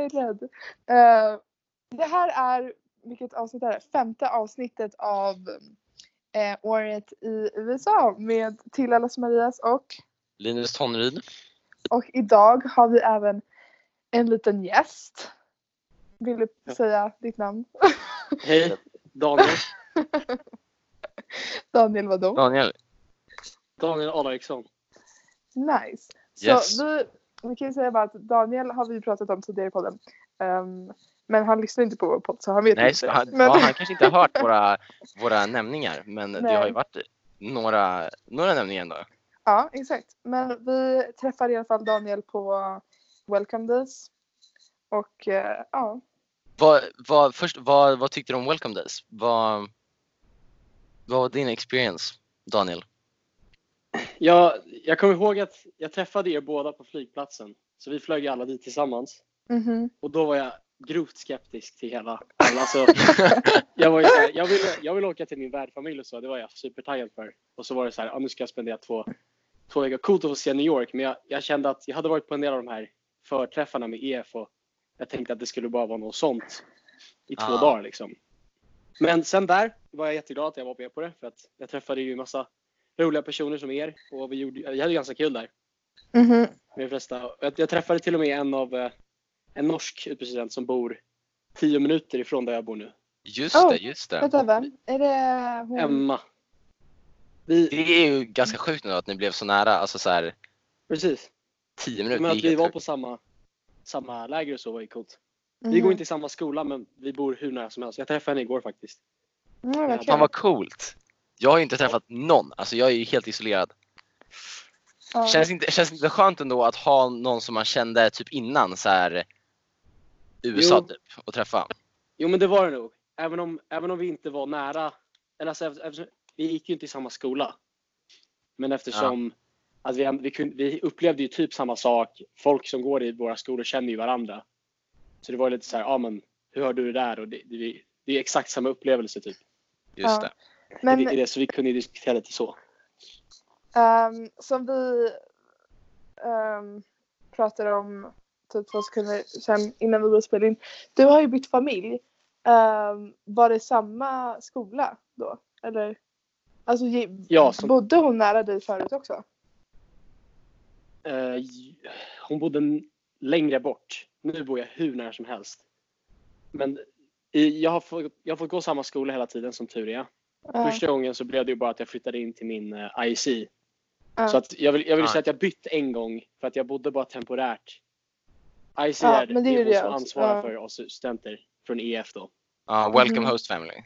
jag är rädd. Uh, det här är, vilket avsnitt är det? Femte avsnittet av uh, året i USA med till allas Marias och Linus Tonryd. Och idag har vi även en liten gäst. Vill du ja. säga ditt namn? Hej, Daniel. Daniel vadå? Daniel. Daniel Alariksson. Nice. Yes. Så vi, vi kan ju säga bara att Daniel har vi pratat om tidigare i podden. Um, men han lyssnar inte på vår podd så han vet Nej, inte. Han, men... ja, han kanske inte har hört våra, våra nämningar men Nej. det har ju varit några, några nämningar ändå. Ja, exakt. Men vi träffade i alla fall Daniel på Welcome Days. Och uh, ja. Vad, vad, först, vad, vad tyckte du om Welcome Days? Vad, vad var din experience, Daniel? Ja, jag kommer ihåg att jag träffade er båda på flygplatsen. Så vi flög alla dit tillsammans. Mm -hmm. Och då var jag grovt skeptisk till hela. Alltså, jag, var ju här, jag, ville, jag ville åka till min värdfamilj och så. Det var jag supertaggad för. Och så var det så här, ah, nu ska jag spendera två, två veckor. Coolt att få se New York. Men jag, jag kände att jag hade varit på en del av de här förträffarna med EF och jag tänkte att det skulle bara vara något sånt i två ah. dagar liksom. Men sen där var jag jätteglad att jag var med på det för att jag träffade ju en massa roliga personer som er och vi, gjorde, vi hade ganska kul där. Mm -hmm. Med de flesta. Jag, jag träffade till och med en av eh, en norsk utbytesstudent som bor tio minuter ifrån där jag bor nu. Just oh, det, just det. Vänta, vem? Är det hon? Emma. Vi... Det är ju ganska sjukt nu att ni blev så nära. Alltså så här... Precis. Tio minuter. Men att vi var sjukt. på samma, samma läger och så var ju coolt. Mm. Vi går inte i samma skola men vi bor hur nära som helst. Jag träffade henne igår faktiskt. Mm, Fan vad coolt. Jag har ju inte träffat någon. Alltså jag är ju helt isolerad. Ja. Känns, inte, känns inte skönt ändå att ha någon som man kände typ innan så här USA jo. typ och träffa? Jo men det var det nog. Även om, även om vi inte var nära. Eller alltså, eftersom, vi gick ju inte i samma skola. Men eftersom ja. att vi, vi, kunde, vi upplevde ju typ samma sak. Folk som går i våra skolor känner ju varandra. Så det var lite så här, ja ah, men hur har du det där? Och det, det, det är exakt samma upplevelse typ. Just ja. det. Men, så vi kunde diskutera lite så. Um, som vi um, pratade om typ två sekunder sen innan vi började spela in. Du har ju bytt familj. Um, var det samma skola då? Eller? Alltså ja, som... bodde hon nära dig förut också? Uh, hon bodde längre bort. Nu bor jag hur nära som helst. Men i, jag, har fått, jag har fått gå samma skola hela tiden som tur är. Uh. Första gången så blev det ju bara att jag flyttade in till min uh, eh, IC. Uh. Så att jag vill, jag vill uh. säga att jag bytt en gång för att jag bodde bara temporärt. IC ja, är, det är som ansvarar för oss studenter från EF då. Ja, welcome mm. host family.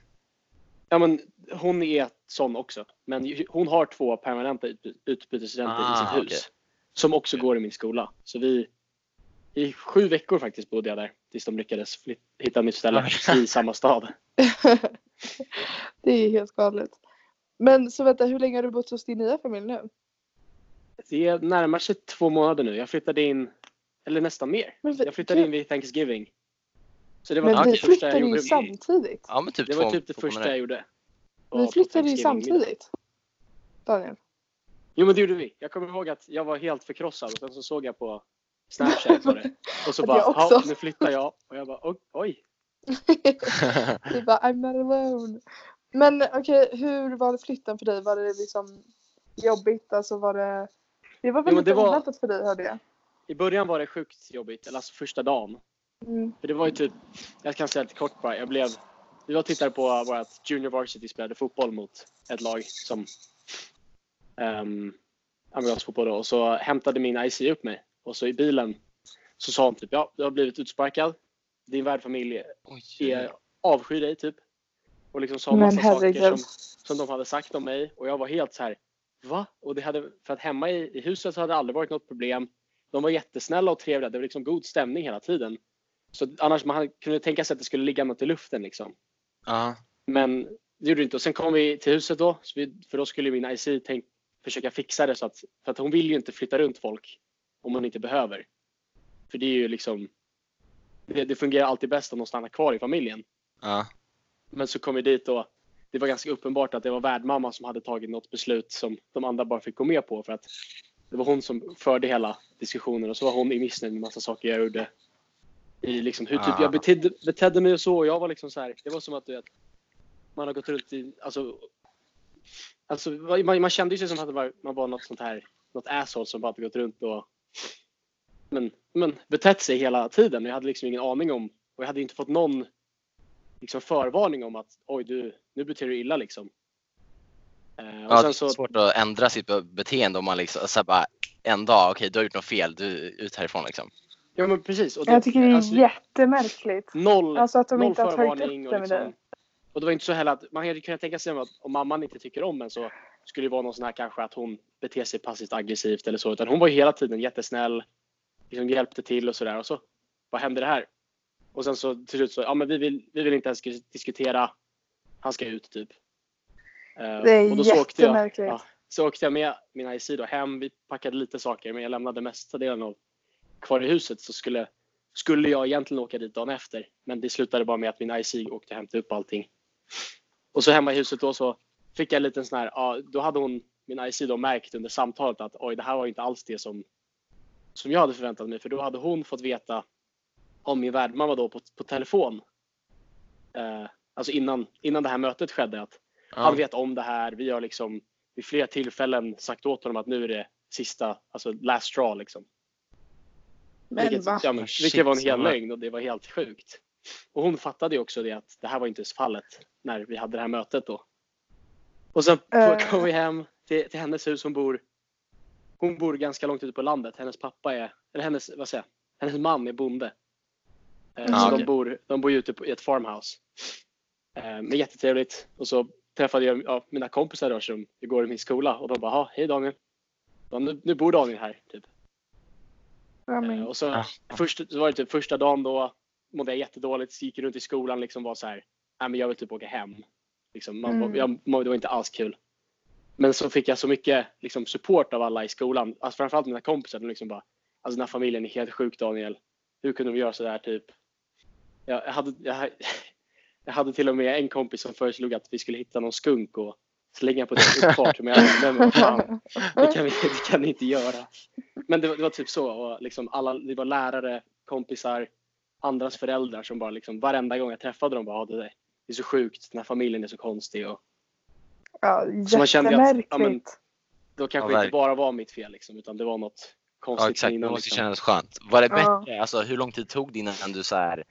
Ja men hon är sån också. Men hon har två permanenta utbytesstudenter ah, i sitt hus. Okay. Som också går i min skola. Så vi, i sju veckor faktiskt bodde jag där. Tills de lyckades hitta ett nytt ställe i samma stad. det är helt galet. Men så vänta, hur länge har du bott hos din nya familj nu? Det närmar sig två månader nu. Jag flyttade in, eller nästan mer. Jag flyttade in vid Thanksgiving. Så det var men vi flyttade ju samtidigt. Ja, men typ det var typ det första jag gjorde. Vi flyttade ju samtidigt. Daniel. Jo men det gjorde vi. Jag kommer ihåg att jag var helt förkrossad och sen så såg jag på Snapchat var det. Och så bara, nu flyttar jag. Och jag bara, oj. du bara, I'm not alone. Men okej, okay, hur var det flytten för dig? Var det liksom jobbigt? Alltså var det... Det var väl jo, oväntat för dig hörde jag. I början var det sjukt jobbigt, eller alltså första dagen. Mm. För det var ju typ, jag kan säga lite kort bara, jag blev, vi var tittade på vårt Junior Varsity spelade fotboll mot ett lag som um, amerikansk fotboll då och så hämtade min IC upp mig och så i bilen så sa hon typ ja, du har blivit utsparkad. Din värdfamilj är, avskyr dig typ. Och liksom sa massa saker som, som de hade sagt om mig och jag var helt så här va? Och det hade, för att hemma i, i huset så hade det aldrig varit något problem. De var jättesnälla och trevliga. Det var liksom god stämning hela tiden. Så annars man kunde tänka sig att det skulle ligga något i luften liksom. Ja. Men det gjorde det inte. Och sen kom vi till huset då, vi, för då skulle min IC tänk, försöka fixa det så att, för att hon vill ju inte flytta runt folk om hon inte behöver. För det är ju liksom, det, det fungerar alltid bäst om de stannar kvar i familjen. Ja. Men så kom vi dit och det var ganska uppenbart att det var värdmamma som hade tagit något beslut som de andra bara fick gå med på för att det var hon som förde hela diskussionen och så var hon i missnöjd med massa saker jag gjorde. I liksom hur typ Ah. jag betedde, betedde mig och så. Och jag var liksom så här, det var som att du vet, man har gått runt i, alltså, alltså man, man kände ju sig som att var, man var något sånt här, något asshole som bara hade gått runt och men, men betett sig hela tiden. Jag hade liksom ingen aning om och jag hade inte fått någon liksom förvarning om att oj du, nu beter du illa liksom. Eh, och Ja, det sen är så, svårt att ändra sitt be- beteende om man liksom så bara en dag, okej du har gjort något fel, du ut härifrån liksom. ja men precis. Och Jag tycker det är alltså, jättemärkligt. Noll, Alltså att de noll inte har tagit upp och det med liksom, det. Och det var inte så heller att man hade kunnat tänka sig att om mamman inte tycker om en så skulle vara någon sån här kanske att hon beter sig passivt aggressivt eller så. Utan hon var ju hela tiden jättesnäll. Liksom hjälpte till och sådär. Och så, vad hände det här? Och sen så till slut så, ja men vi vill, vi vill inte ens diskutera. Han ska ut typ. Eh, Det är och då så åkte jag, ja, så åkte jag med min IC då hem. Vi packade lite saker men jag lämnade mesta delen av kvar i huset så skulle, skulle jag egentligen åka dit dagen efter. Men det slutade bara med att min IC åkte och hämtade upp allting. Och så hemma i huset då så fick jag en liten sån här, ja, då hade hon, min IC då märkt under samtalet att oj, det här var inte alls det som, som jag hade förväntat mig. För då hade hon fått veta om min värdmamma då på, på telefon. Eh, alltså innan, innan det här mötet skedde att han vet om det här. Vi har liksom vid flera tillfällen sagt åt honom att nu är det sista, alltså last straw liksom. Men vilket, va? ja, men, Shit, vilket var en hel var- lögn och det var helt sjukt. Och hon fattade ju också det att det här var inte ens fallet när vi hade det här mötet då. Och sen Eh. kom vi hem till, till hennes hus. Hon bor, hon bor ganska långt ute på landet. Hennes pappa är, eller hennes, vad säger jag, hennes man är bonde. Eh, Ah, så okej. de, bor, de bor ute på, i ett farmhouse. Eh, men jättetrevligt. Och så träffade jag ja, mina kompisar då som går i min skola och de bara, "Ja, hej Daniel. Ja, nu, nu bor Daniel här. Typ. Men, och så, Ja. först, så var det typ första dagen då mådde jag jättedåligt, så gick runt i skolan liksom var så här, nej men jag vill typ åka hem. Liksom, man, Mm. jag, det var inte alls kul. Men så fick jag så mycket liksom, support av alla i skolan, alltså, framförallt mina kompisar. De liksom bara, alltså den här familjen är helt sjuk Daniel. Hur kunde de göra så där typ? Jag, jag, hade, jag, jag hade till och med en kompis som föreslog att vi skulle hitta någon skunk och slänga på deras uppfart. Men jag men vad fan, det kan vi det kan ni inte göra. Men det var, det var typ så. Och liksom alla, det var lärare, kompisar, andras föräldrar som bara liksom varenda gång jag träffade dem bara "Ja, det, där, det är så sjukt, den här familjen är så konstig. Och ja, Så man kände att, ja, men- då kanske Ja, det inte bara var mitt fel liksom, utan det var något konstigt Ja exakt, det innan. måste ju Liksom. kännas skönt. Var det Ja. bättre, alltså hur lång tid tog det innan du så här,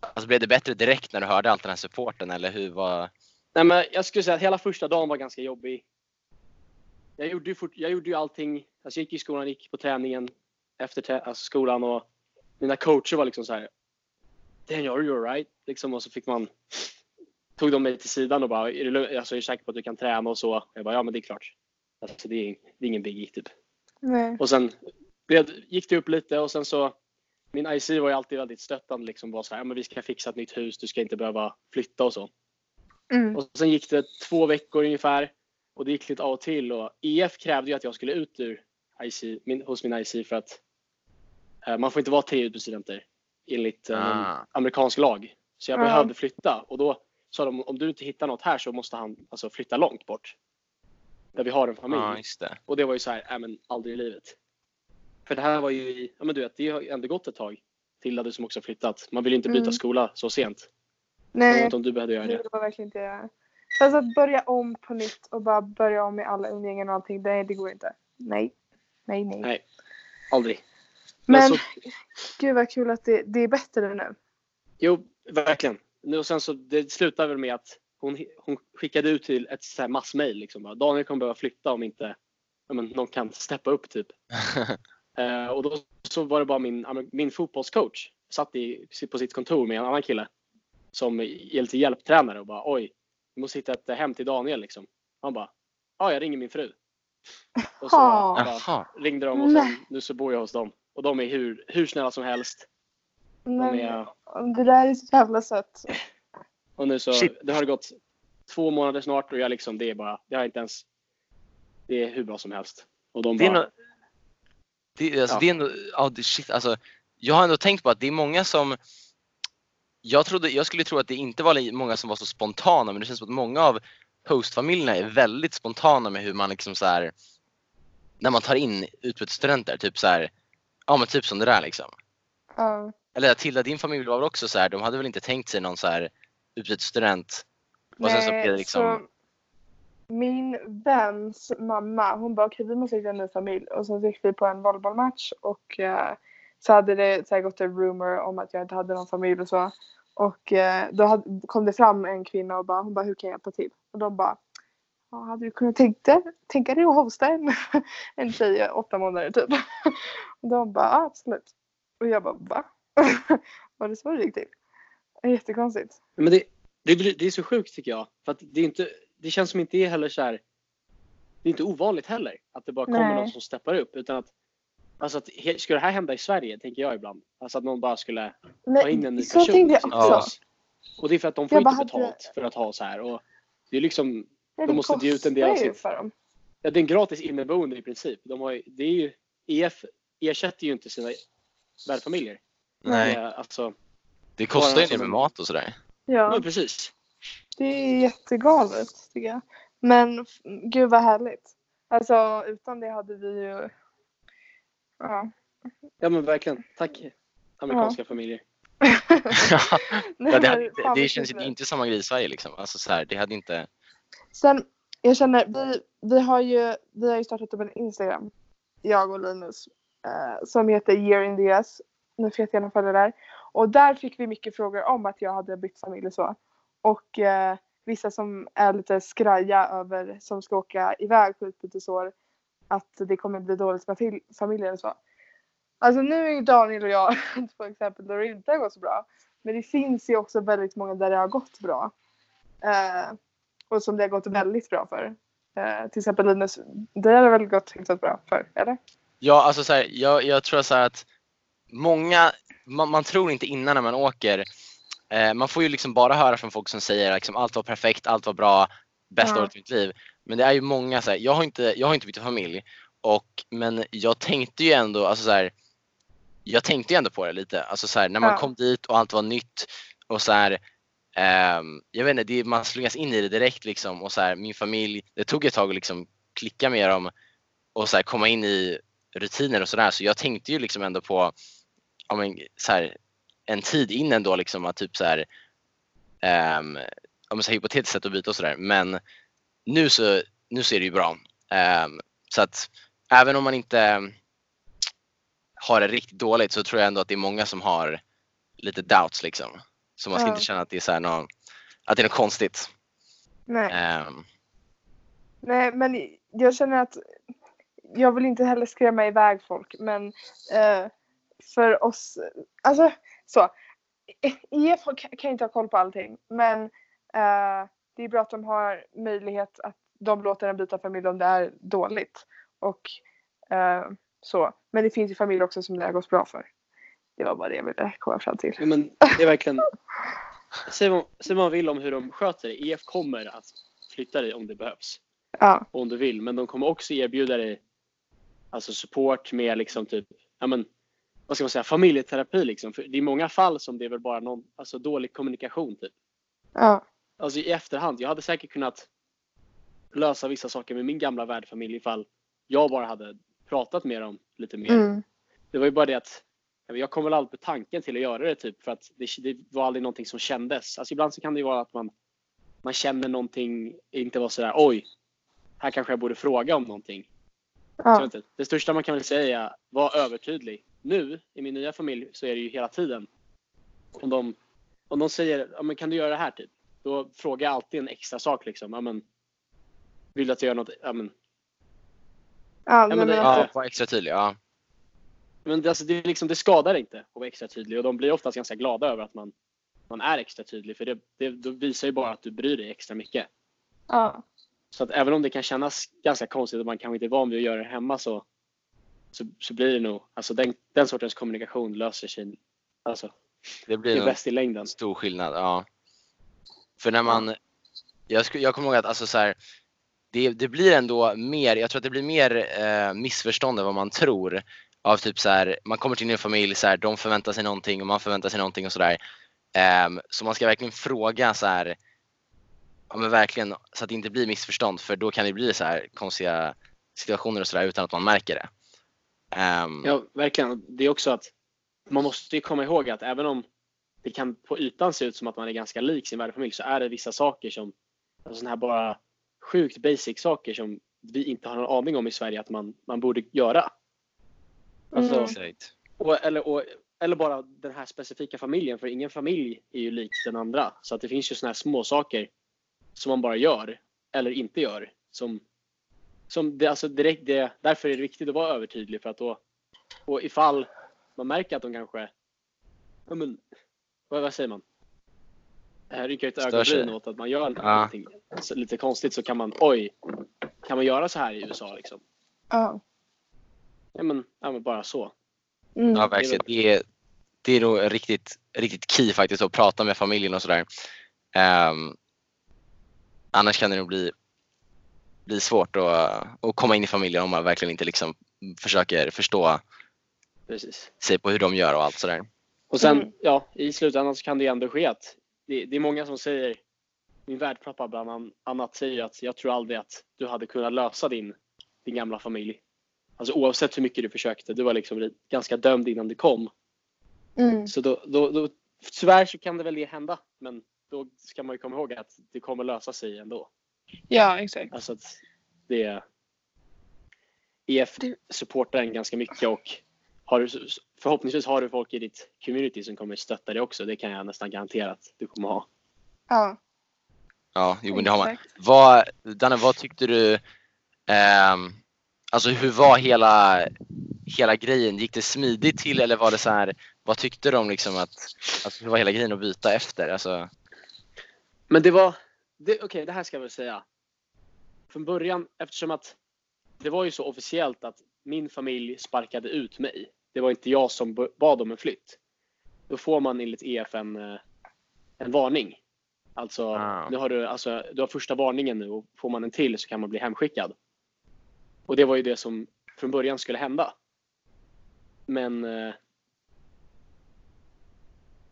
alltså blev det bättre direkt när du hörde allt den här supporten eller hur var? Nej, men jag skulle säga att hela första dagen var ganska jobbig. Jag gjorde ju, fort, jag gjorde ju allting. Alltså jag gick i skolan, gick på träningen efter trä, alltså skolan och mina coacher var liksom så här. Daniel, are you alright? Liksom, och så fick man tog de mig till sidan och bara, är du, alltså, är du säker på att du kan träna och så? Jag bara, ja men det är klart. Alltså, det, är, det är ingen biggie typ. Nej. Och sen gick det upp lite och sen så min IC var ju alltid väldigt stöttande liksom var så här, ja, men vi ska fixa ett nytt hus, du ska inte behöva flytta och så. Mm. Och sen gick det två veckor ungefär och det gick lite av och till och EF krävde ju att jag skulle ut ur IC, min, hos min IC för att eh, man får inte vara tre utbytesstudenter enligt eh, Ah. amerikansk lag. Så jag Ja. behövde flytta och då sa de om du inte hittar något här så måste han alltså flytta långt bort. Där vi har en familj. Ja just det. Och det var ju så här, nej men aldrig i livet. För det här var ju, i- ja men du vet, det har ju ändå gått ett tag. Tilda du som också flyttat. Man vill ju inte byta Mm. skola så sent. Jag vet Nej, inte om du behövde göra det det. vill jag verkligen inte göra. Fast att börja om på nytt och bara börja om med alla umgängen och allting, det, det går inte. Nej. Nej, nej. Nej. Aldrig. Men, Men så, gud vad kul att det, det är bättre nu. jo, verkligen. Nu och sen så, det slutade väl med att hon, hon skickade ut till ett så här massmail liksom. Bara, Daniel kommer behöva flytta om inte men, någon kan steppa upp typ. Eh, och då så var det bara min, min fotbollscoach satt i, på sitt kontor med en annan kille som är lite hjälptränare och bara oj, vi måste hitta ett hem till Daniel liksom. Han bara, ja jag ringer min fru. Och så Jaha. ringde de och sen, nu så bor jag hos dem. Och de är hur, hur snälla som helst. Men, är, det där är så jävla sött. och nu så, Shit. det har gått två månader snart och jag liksom, det är bara, det har inte ens, det är hur bra som helst. Och de Det är, bara, nå- det, alltså, Ja. det är ändå, det, shit, alltså, jag har ändå tänkt på att det är många som jag, trodde, jag skulle tro att det inte var många som var så spontana men det känns som att många av hostfamiljerna är väldigt spontana med hur man liksom så här när man tar in utbytesstudenter, typ så här, ja men typ som det där liksom. Ja. Eller Tilda din familj var väl också så här, de hade väl inte tänkt sig någon så här utbytesstudent? Och sen så blev det liksom, så min väns mamma, hon bara okej vi måste hitta en ny familj och så gick vi på en volleybollmatch och eh, så hade det så här, gått en rumor om att jag inte hade någon familj och så. Och eh, då hade, kom det fram en kvinna och bara, hon bara hur kan jag hjälpa till? Och de bara ja, hade du kunnat tänka, tänka dig att hosta en, en tjej åtta månader typ? Och de bara ja, absolut. Och jag bara va? Var det så det gick till? Jättekonstigt. Men det, det, det är så sjukt tycker jag. För det, är inte, det känns som inte det är heller så här. Det är inte ovanligt heller att det bara kommer Nej. någon som steppar upp. Utan att, alltså att, skulle det här hända i Sverige tänker jag ibland. Alltså att någon bara skulle ta in en ny så person. tänkte jag liksom. också. Ja. Och det är för att de får Jag inte bara hade- betalt för att ha så här. Och det är liksom, Nej, de det måste ge ut en del av sitt- för dem. ja, det är en gratis inneboende i princip. De har, det är ju, EF ersätter ju inte sina värdfamiljer. Nej, Eh, Alltså, det kostar ju en del med mat och sådär. Ja. men precis. Det är jättegalet tycker jag. Men gud vad härligt. Alltså utan det hade vi ju... Ja. Ja men verkligen. Tack amerikanska familjer. ja, Nej, det, hade, det vad känns inte samma grej i Sverige liksom. Alltså så här, det hade inte, Sen, jag känner, vi, vi, har ju, vi har ju startat upp en Instagram, jag och Linus, eh, som heter Year in the US. Ni får jättegärna följa där. Och där fick vi mycket frågor om att jag hade bytt familj och så. Och eh, vissa som är lite skraja över, som ska åka iväg på utbytesår, att det kommer bli dåligt med familjen familjer och så. Alltså nu är ju Daniel och jag två exempel där det inte har gått så bra. Men det finns ju också väldigt många där det har gått bra. Eh, och som det har gått väldigt bra för. Eh, till exempel Linus, det har det väl gått hyfsat bra för, eller? Ja, alltså så här, jag, jag tror så här att många, man, man tror inte innan när man åker, eh, man får ju liksom bara höra från folk som säger liksom, allt var perfekt, allt var bra, bästa Ja. året i mitt liv. Men det är ju många så här, jag har inte, jag har inte bytt familj, och, men jag tänkte ju ändå, alltså så här, jag tänkte ju ändå på det lite, alltså så här, när man Ja. kom dit och allt var nytt och så här, ehm, jag vet inte, det, man slungas in i det direkt liksom och så här, min familj, det tog ett tag att liksom klicka med dem och så komma in i rutiner och sådär. Så jag tänkte ju liksom ändå på ja, men, så här, en tid in ändå liksom att typ så här, um, om så här, hypotetiskt sett att byta och sådär. Men nu så, nu så är det ju bra. Ehm, så att även om man inte har det riktigt dåligt så tror jag ändå att det är många som har lite doubts liksom. Så man ska Ja. inte känna att det är så här någon, att det är något konstigt. Nej. Ehm, Nej, men jag känner att jag vill inte heller skrämma iväg folk, men eh, för oss, alltså så. IF har- kan inte ha koll på allting, men eh, det är bra att de har möjlighet att de låter en byta familj om det är dåligt. Och eh, så. Men det finns ju familjer också som det har gått bra för. Det var bara det jag ville komma fram till. Ja, men det är verkligen... Säg vad, säg vad man vill om hur de sköter det. EF kommer att flytta dig om det behövs. Ja, om du vill. Men de kommer också erbjuda dig alltså support med liksom typ, ja men, vad ska man säga, familjeterapi liksom. För det är många fall som det är väl bara någon, alltså dålig kommunikation typ. ja, Alltså i efterhand. Jag hade säkert kunnat lösa vissa saker med min gamla värdfamilj ifall jag bara hade pratat med dem lite mer. mm, Det var ju bara det att jag kom väl aldrig på tanken till att göra det typ för att det, det var aldrig någonting som kändes. Alltså ibland så kan det ju vara att man, man känner någonting, inte var sådär oj, här kanske jag borde fråga om någonting. Ja. Det största man kan väl säga är var övertydlig. Nu i min nya familj så är det ju hela tiden. Om de, om de säger ja, men kan du göra det här typ. Då frågar jag alltid en extra sak liksom. Ja, men, vill du att jag gör något? Ja, men, ja, men det- men ja, alltså, var extra tydlig. Ja. men det, alltså, det, är liksom, det skadar inte att vara extra tydlig och de blir oftast ganska glada över att man, man är extra tydlig. För det, det, det visar ju bara att du bryr dig extra mycket. ja. Så att även om det kan kännas ganska konstigt att man kanske inte är van vid att göra det hemma så, så, så blir det nog, alltså den, den sortens kommunikation löser sig. Alltså, Det det blir nog bäst i längden. stor skillnad. Ja. För när man, jag, sku, jag kommer ihåg att alltså så här, det, det blir ändå mer, jag tror att det blir mer eh, missförstånd än vad man tror. Av typ så här, man kommer till en ny familj, så här, de förväntar sig någonting och man förväntar sig någonting och sådär. Ehm, så man ska verkligen fråga så här, ja men verkligen så att det inte blir missförstånd för då kan det bli så här konstiga situationer och sådär utan att man märker det. Ehm, Ja, verkligen. Det är också att man måste ju komma ihåg att även om det kan på ytan se ut som att man är ganska lik sin värdfamilj så är det vissa saker som, alltså sådana här bara sjukt basic saker som vi inte har någon aning om i Sverige att man, man borde göra. Alltså, Mm. Och, eller, och, eller bara den här specifika familjen, för ingen familj är ju lik den andra. Så att det finns ju sådana här små saker som man bara gör eller inte gör. Som, som det, alltså direkt det, därför är det viktigt att vara övertydlig för att då, och ifall man märker att de kanske, ja men, vad, vad säger man? Rycker ett ögonbryn åt att man gör Ja. lite konstigt så kan man, oj, kan man göra så här i USA liksom? Ja. Ja men, ja, men bara så. Mm. Ja, verkligen. Det är, det är nog riktigt, riktigt key faktiskt att prata med familjen och sådär. Ehm, annars kan det nog bli, bli svårt att, att komma in i familjen om man verkligen inte liksom försöker förstå Precis. sig på hur de gör och allt sådär. Och sen, Mm. ja, i slutändan så kan det ju ändå ske att det, det är många som säger, min värdpappa bland an- annat säger att jag tror aldrig att du hade kunnat lösa din, din gamla familj. Alltså oavsett hur mycket du försökte, du var liksom ganska dömd innan du kom. Mm. Så då, då, då, tyvärr så kan det väl det hända, men då ska man ju komma ihåg att det kommer lösa sig ändå. Ja, exakt. Alltså att det EF supportar en ganska mycket och har, du- förhoppningsvis har du folk i ditt community som kommer stötta dig också. Det kan jag nästan garantera att du kommer ha. Ja, Ja, jo men det har man. Vad, Danne, vad tyckte du? ehm, alltså hur var hela, hela grejen? Gick det smidigt till eller var det så här? Vad tyckte de liksom att, alltså, hur var hela grejen att byta efter? Alltså, Men det var, det, okej det här ska jag väl säga. Från början, eftersom att det var ju så officiellt att min familj sparkade ut mig. Det var inte jag som bad om en flytt. Då får man enligt EF en, eh, en varning. Alltså, Ah. nu har du, alltså, du har första varningen nu och får man en till så kan man bli hemskickad. Och det var ju det som från början skulle hända. Men eh,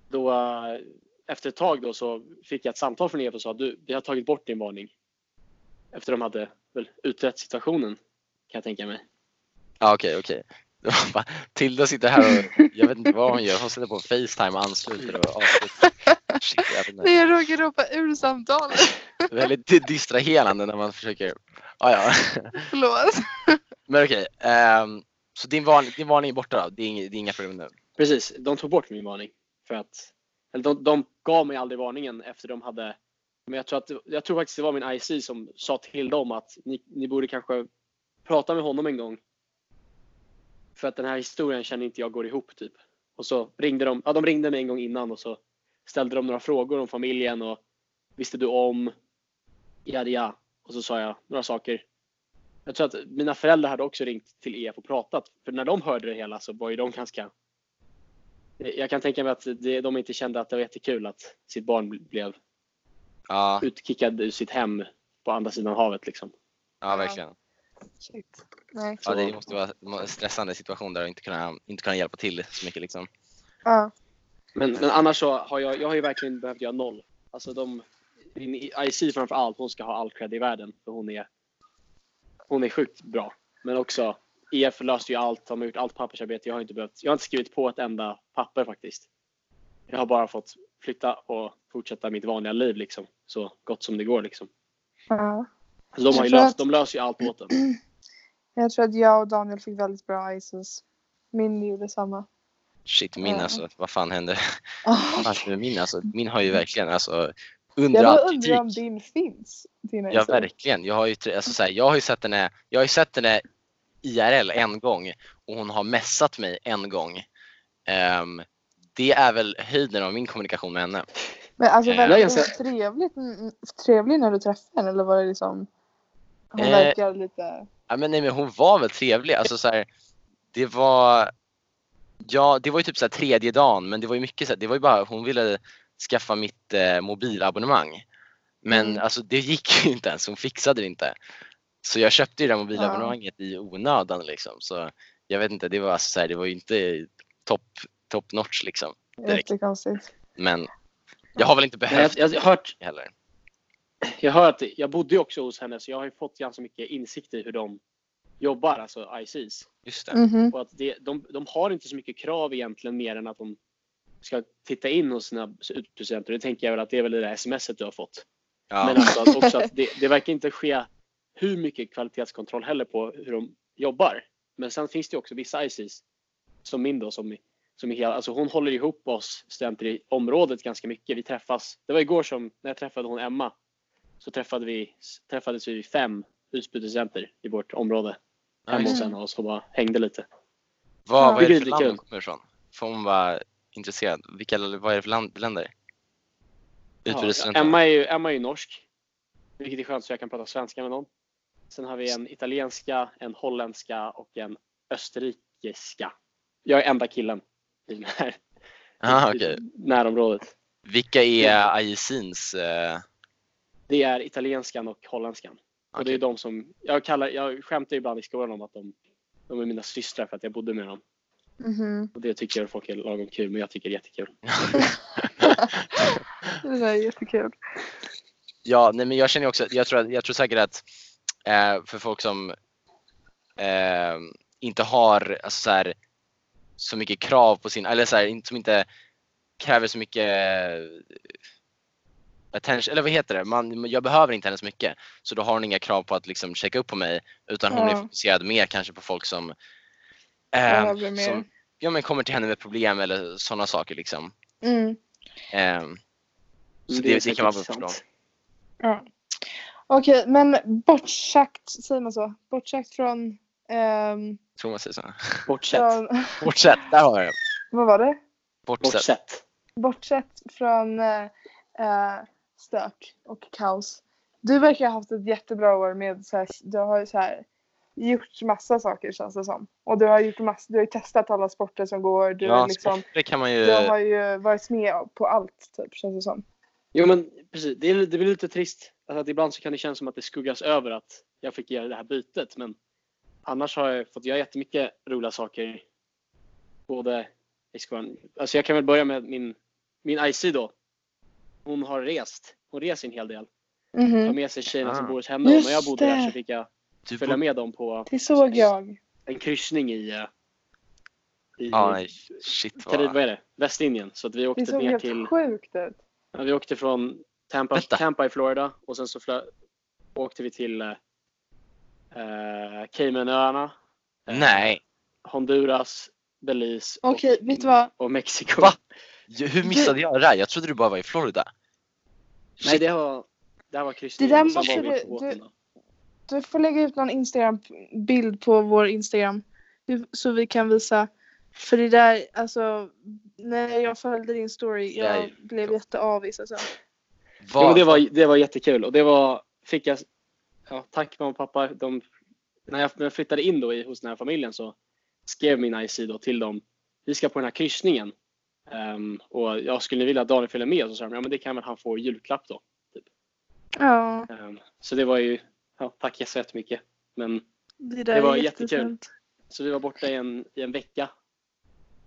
då, eh, efter ett tag då så fick jag ett samtal från EF och sa du, vi har tagit bort din varning. Efter de hade väl utrett situationen kan jag tänka mig. ja okej okej. Tilda sitter här och jag vet inte vad hon gör. Hon sitter på Facetime och ansluter och avslutar. Shit, jag. Nej, råkade ropa ur samtalet. Väldigt distraherande när man försöker. Ah, ja. Förlåt. Men okej. ehm, så din, varning, din varning är borta då? Det är, inga, det är inga problem nu? Precis, de tog bort min varning. För att, eller de, de gav mig aldrig varningen efter de hade men jag tror, att, jag tror faktiskt det var min IC som sa till dem att ni, ni borde kanske prata med honom en gång. För att den här historien känner inte jag går ihop typ. Och så ringde de, ja de ringde mig en gång innan och så ställde de några frågor om familjen och visste du om? Ja, ja. Och så sa jag några saker. Jag tror att mina föräldrar hade också ringt till EF och pratat. För när de hörde det hela så var ju de ganska jag kan tänka mig att det, de inte kände att det var jättekul att sitt barn bl- blev Ja, utkickad ur sitt hem på andra sidan havet. Liksom. ja verkligen. Shit. Nej. Ja, det måste vara en stressande situation där och inte kunna, inte kunna hjälpa till så mycket liksom. Ja. Men, men annars så har jag, jag har ju verkligen behövt göra noll. Alltså de, IC framför allt, hon ska ha all cred i världen för hon är, hon är sjukt bra. Men också EF löste ju allt, de har gjort allt pappersarbete. Jag har inte behövt, jag har inte skrivit på ett enda papper faktiskt. Jag har bara fått flytta och fortsätta mitt vanliga liv liksom. Så gott som det går liksom. ja. Så de, har ju löst, att- de löser ju allt åt en. Jag tror att jag och Daniel fick väldigt bra ISIS. Min gjorde samma. Shit, min Ja. alltså. Vad fan hände? Vad fan hände med min alltså? Min har ju verkligen alltså under Jag all undrar om din finns. Din Ja verkligen. Jag har ju, tre- alltså, så här, jag har ju sett henne, jag har ju sett henne IRL en gång och hon har messat mig en gång. Ehm, det är väl höjden av min kommunikation med henne. Men alltså var det ganska- trevligt, trevlig när du träffade henne eller var det liksom hon Eh, verkar lite... Ja, men, nej, men hon var väl trevlig. Alltså, så här, det var Ja, det var ju typ så här tredje dagen, men det var ju mycket så här, det var ju bara hon ville skaffa mitt eh, mobilabonnemang. Men Mm. alltså det gick ju inte ens, hon fixade det inte. Så jag köpte ju det mobilabonnemanget i onödan liksom. Så jag vet inte, det var, alltså, så här, det var ju inte top, top notch liksom. direkt. Jättekonstigt. Men jag har väl inte behövt jag, jag, har hört, det heller. jag hör att jag bodde ju också hos henne så jag har ju fått ganska mycket insikt i hur de jobbar, alltså ICs. Just det. Mhm. Och att det, de, de har inte så mycket krav egentligen mer än att de ska titta in hos sina utprocenter. Det tänker jag väl att det är väl det där smset du har fått. Ja. Men alltså att också att det, det verkar inte ske hur mycket kvalitetskontroll heller på hur de jobbar. Men sen finns det också vissa ICs som min då som, som är hela, alltså hon håller ihop oss studenter i området ganska mycket. Vi träffas. Det var igår som när jag träffade hon Emma så träffade vi, träffades vi fem utbytesstudenter i vårt område hemma Nice. hos henne och så bara hängde lite. Vad, vad är det för land de kommer ifrån? Får man vara intresserad? Vilka, vad är det för land, länder? Ja? Emma, är ju, Emma är ju norsk. Vilket är skönt så jag kan prata svenska med någon. Sen har vi en italienska, en holländska och en österrikiska. Jag är enda killen i den här Aha, okej. närområdet. Vilka är IECs? Eh, Det är italienskan och holländskan. Och det är de som, jag, kallar, jag skämtar ibland i skolan om att de, de är mina systrar för att jag bodde med dem. Mhm. Och det tycker jag folk är lagom kul, men jag tycker det är jättekul. Det är jättekul. Ja, nej, men jag känner också, jag tror, att- jag tror säkert att eh, för folk som eh, inte har alltså, så, här, så mycket krav på sin, eller så här, som inte kräver så mycket eh, attention, eller vad heter det? Man, jag behöver inte henne så mycket. Så då har hon inga krav på att liksom checka upp på mig utan hon är Ja. fokuserad mer kanske på folk som, eh, som ja, men kommer till henne med problem eller sådana saker liksom. Mm. Eh, så Det det, är det, kan man väl förstå. Ja. Okej, men bortsagt, säger man så? Bortsagt från... ehm, Tror man säger så. Bortsett. från Bortsett, där har jag det. vad var det? Bortsett. Bortsett. Bortsett från eh, eh, stök och kaos. Du verkar ha haft ett jättebra år med så här, du har ju så här gjort massa saker känns det som. Och du har gjort massa, du har ju testat alla sporter som går. Du, Ja, har liksom, sporter kan man ju... du har ju varit med på allt typ känns det som. Jo men precis, det är, det väl lite trist. Alltså, att ibland så kan det kännas som att det skuggas över att jag fick göra det här bytet. Men annars har jag fått göra jättemycket roliga saker. Både i skolan. Alltså jag kan väl börja med min, min IC då. Hon har rest. Hon reser en hel del. Tar Mhm. med sig tjejerna som Ah. bor hos henne. Och när jag Just bodde där det. så fick jag Du följa med dem på Det såg jag. en kryssning i, eh, i nej, shit Karib, vad... vad är det? Västindien. Så att vi Det åkte såg ner helt till sjukt ut. Ja, vi åkte från Tampa, Vänta. Tampa i Florida och sen så flö, åkte vi till eh, eh, Caymanöarna, Nej! Honduras, Belize Okej, vet du vad? och Mexiko. Va? Hur missade jag det där? Jag trodde du bara var i Florida. Nej, det var, det här var kryssningen. Det där och sen måste var vi du- på båten du- då. Du får lägga ut någon Instagram-bild på vår Instagram. Du- Så vi kan visa. För det där, alltså. När jag följde din story, jag Nej. blev jätteavis alltså. Jo, Vad- men det, var, det var jättekul och det var, fick jag, ja, tack mamma och pappa. De, när, jag, när jag flyttade in då i, hos den här familjen så skrev min IC då till dem, vi ska på den här kryssningen. Ehm, och jag skulle vilja att Daniel följer med så sa de, ja men det kan väl han få i julklapp då. Ja, Ehm, Så det var ju, ja, tack så jättemycket. Men, det där Det var jättekul. så vi var borta i en, i en vecka.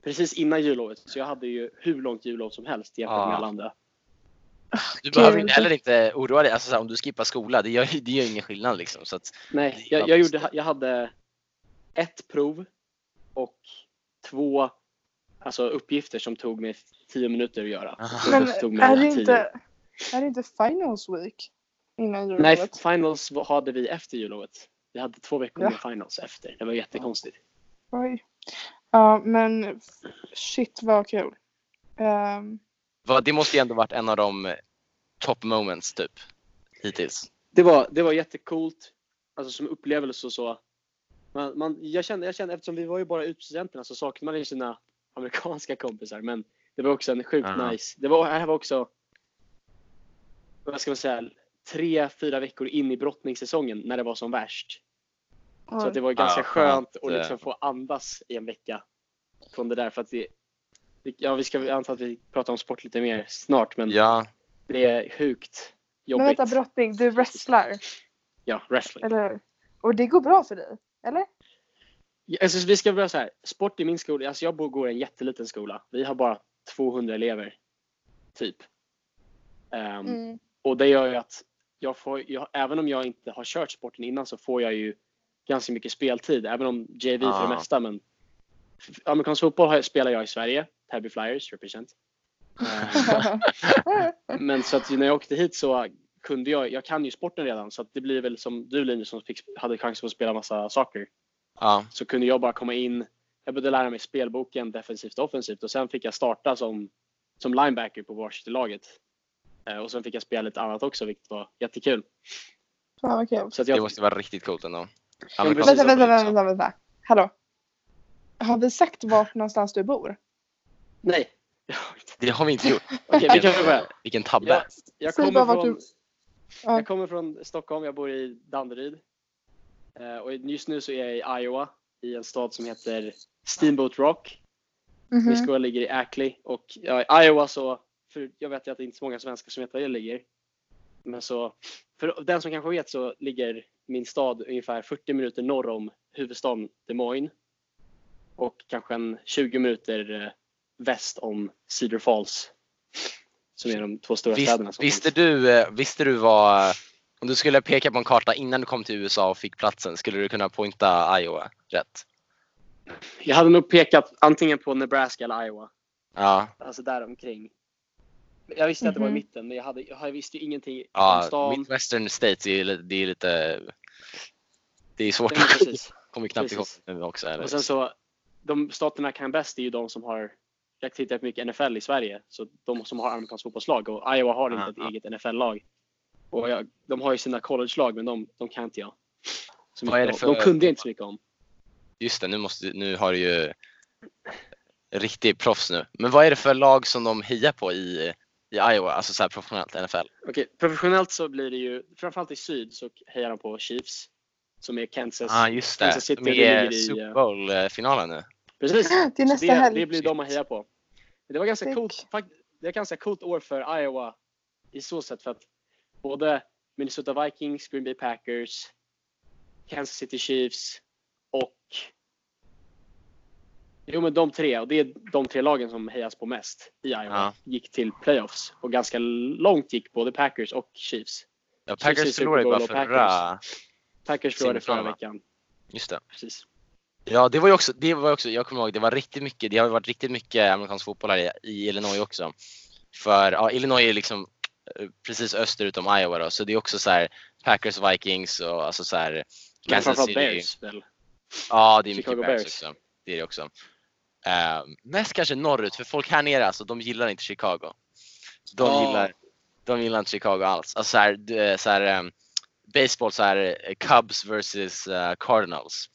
Precis innan jullovet. Så jag hade ju hur långt jullov som helst jämfört med Ah. alla andra. Du behöver Gud. inte heller inte oroa dig. Alltså, här, om du skippar skola, det gör, det gör ingen skillnad. Liksom, så att, Nej, Ja, jag, jag, gjorde, jag hade ett prov och två alltså, uppgifter som tog mig tio minuter att göra. Aha. Men Det tog mig är det, tio. inte, är det inte finals week? Innan Nej, jullovet? finals var- hade vi efter jullovet. Vi hade två veckor Ja. med finals efter. Det var jättekonstigt. Oj. Ja, men shit vad kul. Vad, det måste ju ändå varit en av de eh, top moments typ. Hittills. Det var, det var jättecoolt. Alltså som upplevelse och så. Man, man, jag, kände, jag kände, eftersom vi var ju bara utstudenterna så saknade man ju sina amerikanska kompisar. Men det var också en sjukt Ja. nice. Det var, här var också, vad ska man säga, tre, fyra veckor in i brottningssäsongen när det var som värst. Så det var ganska Ja, skönt att liksom få andas i en vecka. Från det där för att det, ja vi ska jag antar att vi pratar om sport lite mer snart men Ja, det är sjukt men jobbigt. vänta brottning, du wrestlar, Ja, wrestling. eller? Och det går bra för dig, eller? Ja, Alltså, vi ska börja så här. Sport i min skola, alltså jag bor- går i en jätteliten skola. Vi har bara 200 elever. Typ. Ehm, Mm. Och det gör ju att jag får, jag, även om jag inte har kört sporten innan så får jag ju ganska mycket speltid, även om JV för Ah. det mesta. Men amerikansk fotboll spelar jag i Sverige, Täby Flyers represent. Eh, men så att när jag åkte hit så kunde jag, jag kan ju sporten redan så att det blir väl som du Linus som fick, hade chans att spela massa saker. Ja. Så kunde jag bara komma in, jag började lära mig spelboken defensivt och offensivt och sen fick jag starta som, som linebacker på varsitelaget. Eh, och sen fick jag spela lite annat också vilket var jättekul. Vad kul. Så att Det jag, måste vara riktigt coolt ändå. Vänta, vänta, vänta, vänta, vänta. Hallå? Har vi sagt vart någonstans du bor? nej. Det har vi inte gjort. Okej, vi kan väl börja. Vilken tabbe. Jag, jag, kommer från, du- Ja. jag kommer från Stockholm, jag bor i Danderyd. Eh, och just nu så är jag i Iowa, i en stad som heter Steamboat Rock. Mhm. Min skola ligger i Ackley och ja, i Iowa så, för jag vet ju att det inte är så många svenskar som vet var det ligger. Men så, för den som kanske vet så ligger min stad ungefär 40 minuter norr om huvudstaden Des Moines. Och kanske en 20 minuter eh, väst om Cedar Falls. Som är de två stora städerna. Visst, som visste du, eh, visste du vad, om du skulle peka på en karta innan du kom till USA och fick platsen, skulle du kunna pointa Iowa rätt? Jag hade nog pekat antingen på Nebraska eller Iowa. Ja, Alltså där omkring. Jag visste att det var i Mhm. mitten men jag, hade, jag visste ju ingenting om ja stan. Midwestern States är ju det är lite, det är svårt kommer knappt ihåg Precis. nu också. Eller? Och sen så, de staterna kan bäst är ju de som har jag tittar på mycket NFL i Sverige, så de som har amerikanskt fotbollslag och Iowa har inte ett ah. eget NFL-lag. Och jag, de har ju sina college-lag men de, de kan inte jag. Så Vad är det för- De kunde jag inte så mycket om. Just det, nu, måste, nu har du ju riktig proffs nu. Men vad är det för lag som de hejar på i, i Iowa, alltså så här professionellt NFL? Okej, professionellt så blir det ju, framförallt i syd så hejar de på Chiefs. Som är Kansas. Ah, just det, Kansas City de är i, Super eh, Bowl-finalen nu. Precis. Det är Så nästa det, det blir de man hejar på. Det var ganska Sick. coolt. Det var ganska coolt år för Iowa i så sätt för att både Minnesota Vikings, Green Bay Packers, Kansas City Chiefs och Jo men de tre, och det är de tre lagen som hejas på mest i Iowa, Ja. gick till playoffs. Och ganska långt gick både Packers och Chiefs. Ja, Packers Super förlorade Bowl bara förra... Packers förlorade förra veckan. Just det. Precis. Ja, det var ju också, det var också, jag kommer ihåg, det var riktigt mycket, det har varit riktigt mycket amerikansk fotboll här i, i Illinois också. För ja, Illinois är liksom eh, precis österut om Iowa då, så det är också så här Packers, Vikings och alltså så här Kansas City. Bears väl? Ja, det är Chicago mycket Bears, Bears. också. Det är det också. Eh, mest kanske norrut, för folk här nere alltså, de gillar inte Chicago. De, Ja. gillar, de gillar inte Chicago alls. Alltså så här, du- så här, eh, baseball så här eh, Cubs versus eh, Cardinals.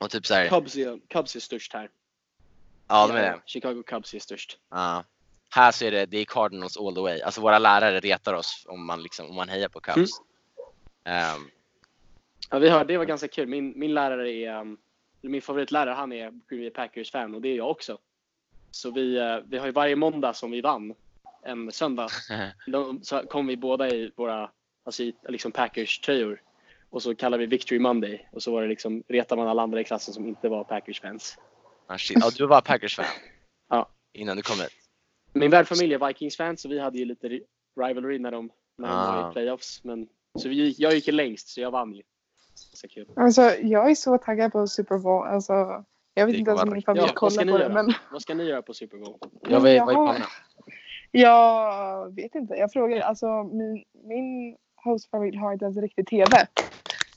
Och typ så här, Cubs är, Cubs är störst här. ja de är det. Chicago Cubs är störst. Ja. Här så är det, det är Cardinals all the way. Alltså våra lärare retar oss om man, liksom, om man hejar på Cubs. Ehm, Ja, vi har, det var ganska kul. Min, min lärare är, um, min favoritlärare han är Green Packers-fan och det är jag också. Så vi, eh, vi har ju varje måndag som vi vann en söndag. Då, så kom vi båda i våra alltså liksom Packers-tröjor. Och så kallar vi Victory Monday. Och så var det liksom, retar man alla andra i klassen som inte var Packers-fans. ah, shit. Ja, du var Packers-fan? Ja. Innan du kom hit? Min värdfamilj är Vikings-fans så vi hade ju lite ri- rivalry när de, när de var Ah. i playoffs. Men, så vi, gick- jag gick ju längst så jag vann ju. Så kul. Alltså, jag är så taggad på Super Bowl. Alltså, jag vet inte ens om min familj Ja, kollar på det. Men Vad ska ni göra på Super Bowl? Ja, vad är, vad är planerna? jag vet inte. Jag frågar. Alltså, min, min hostfamilj har inte ens riktig TV.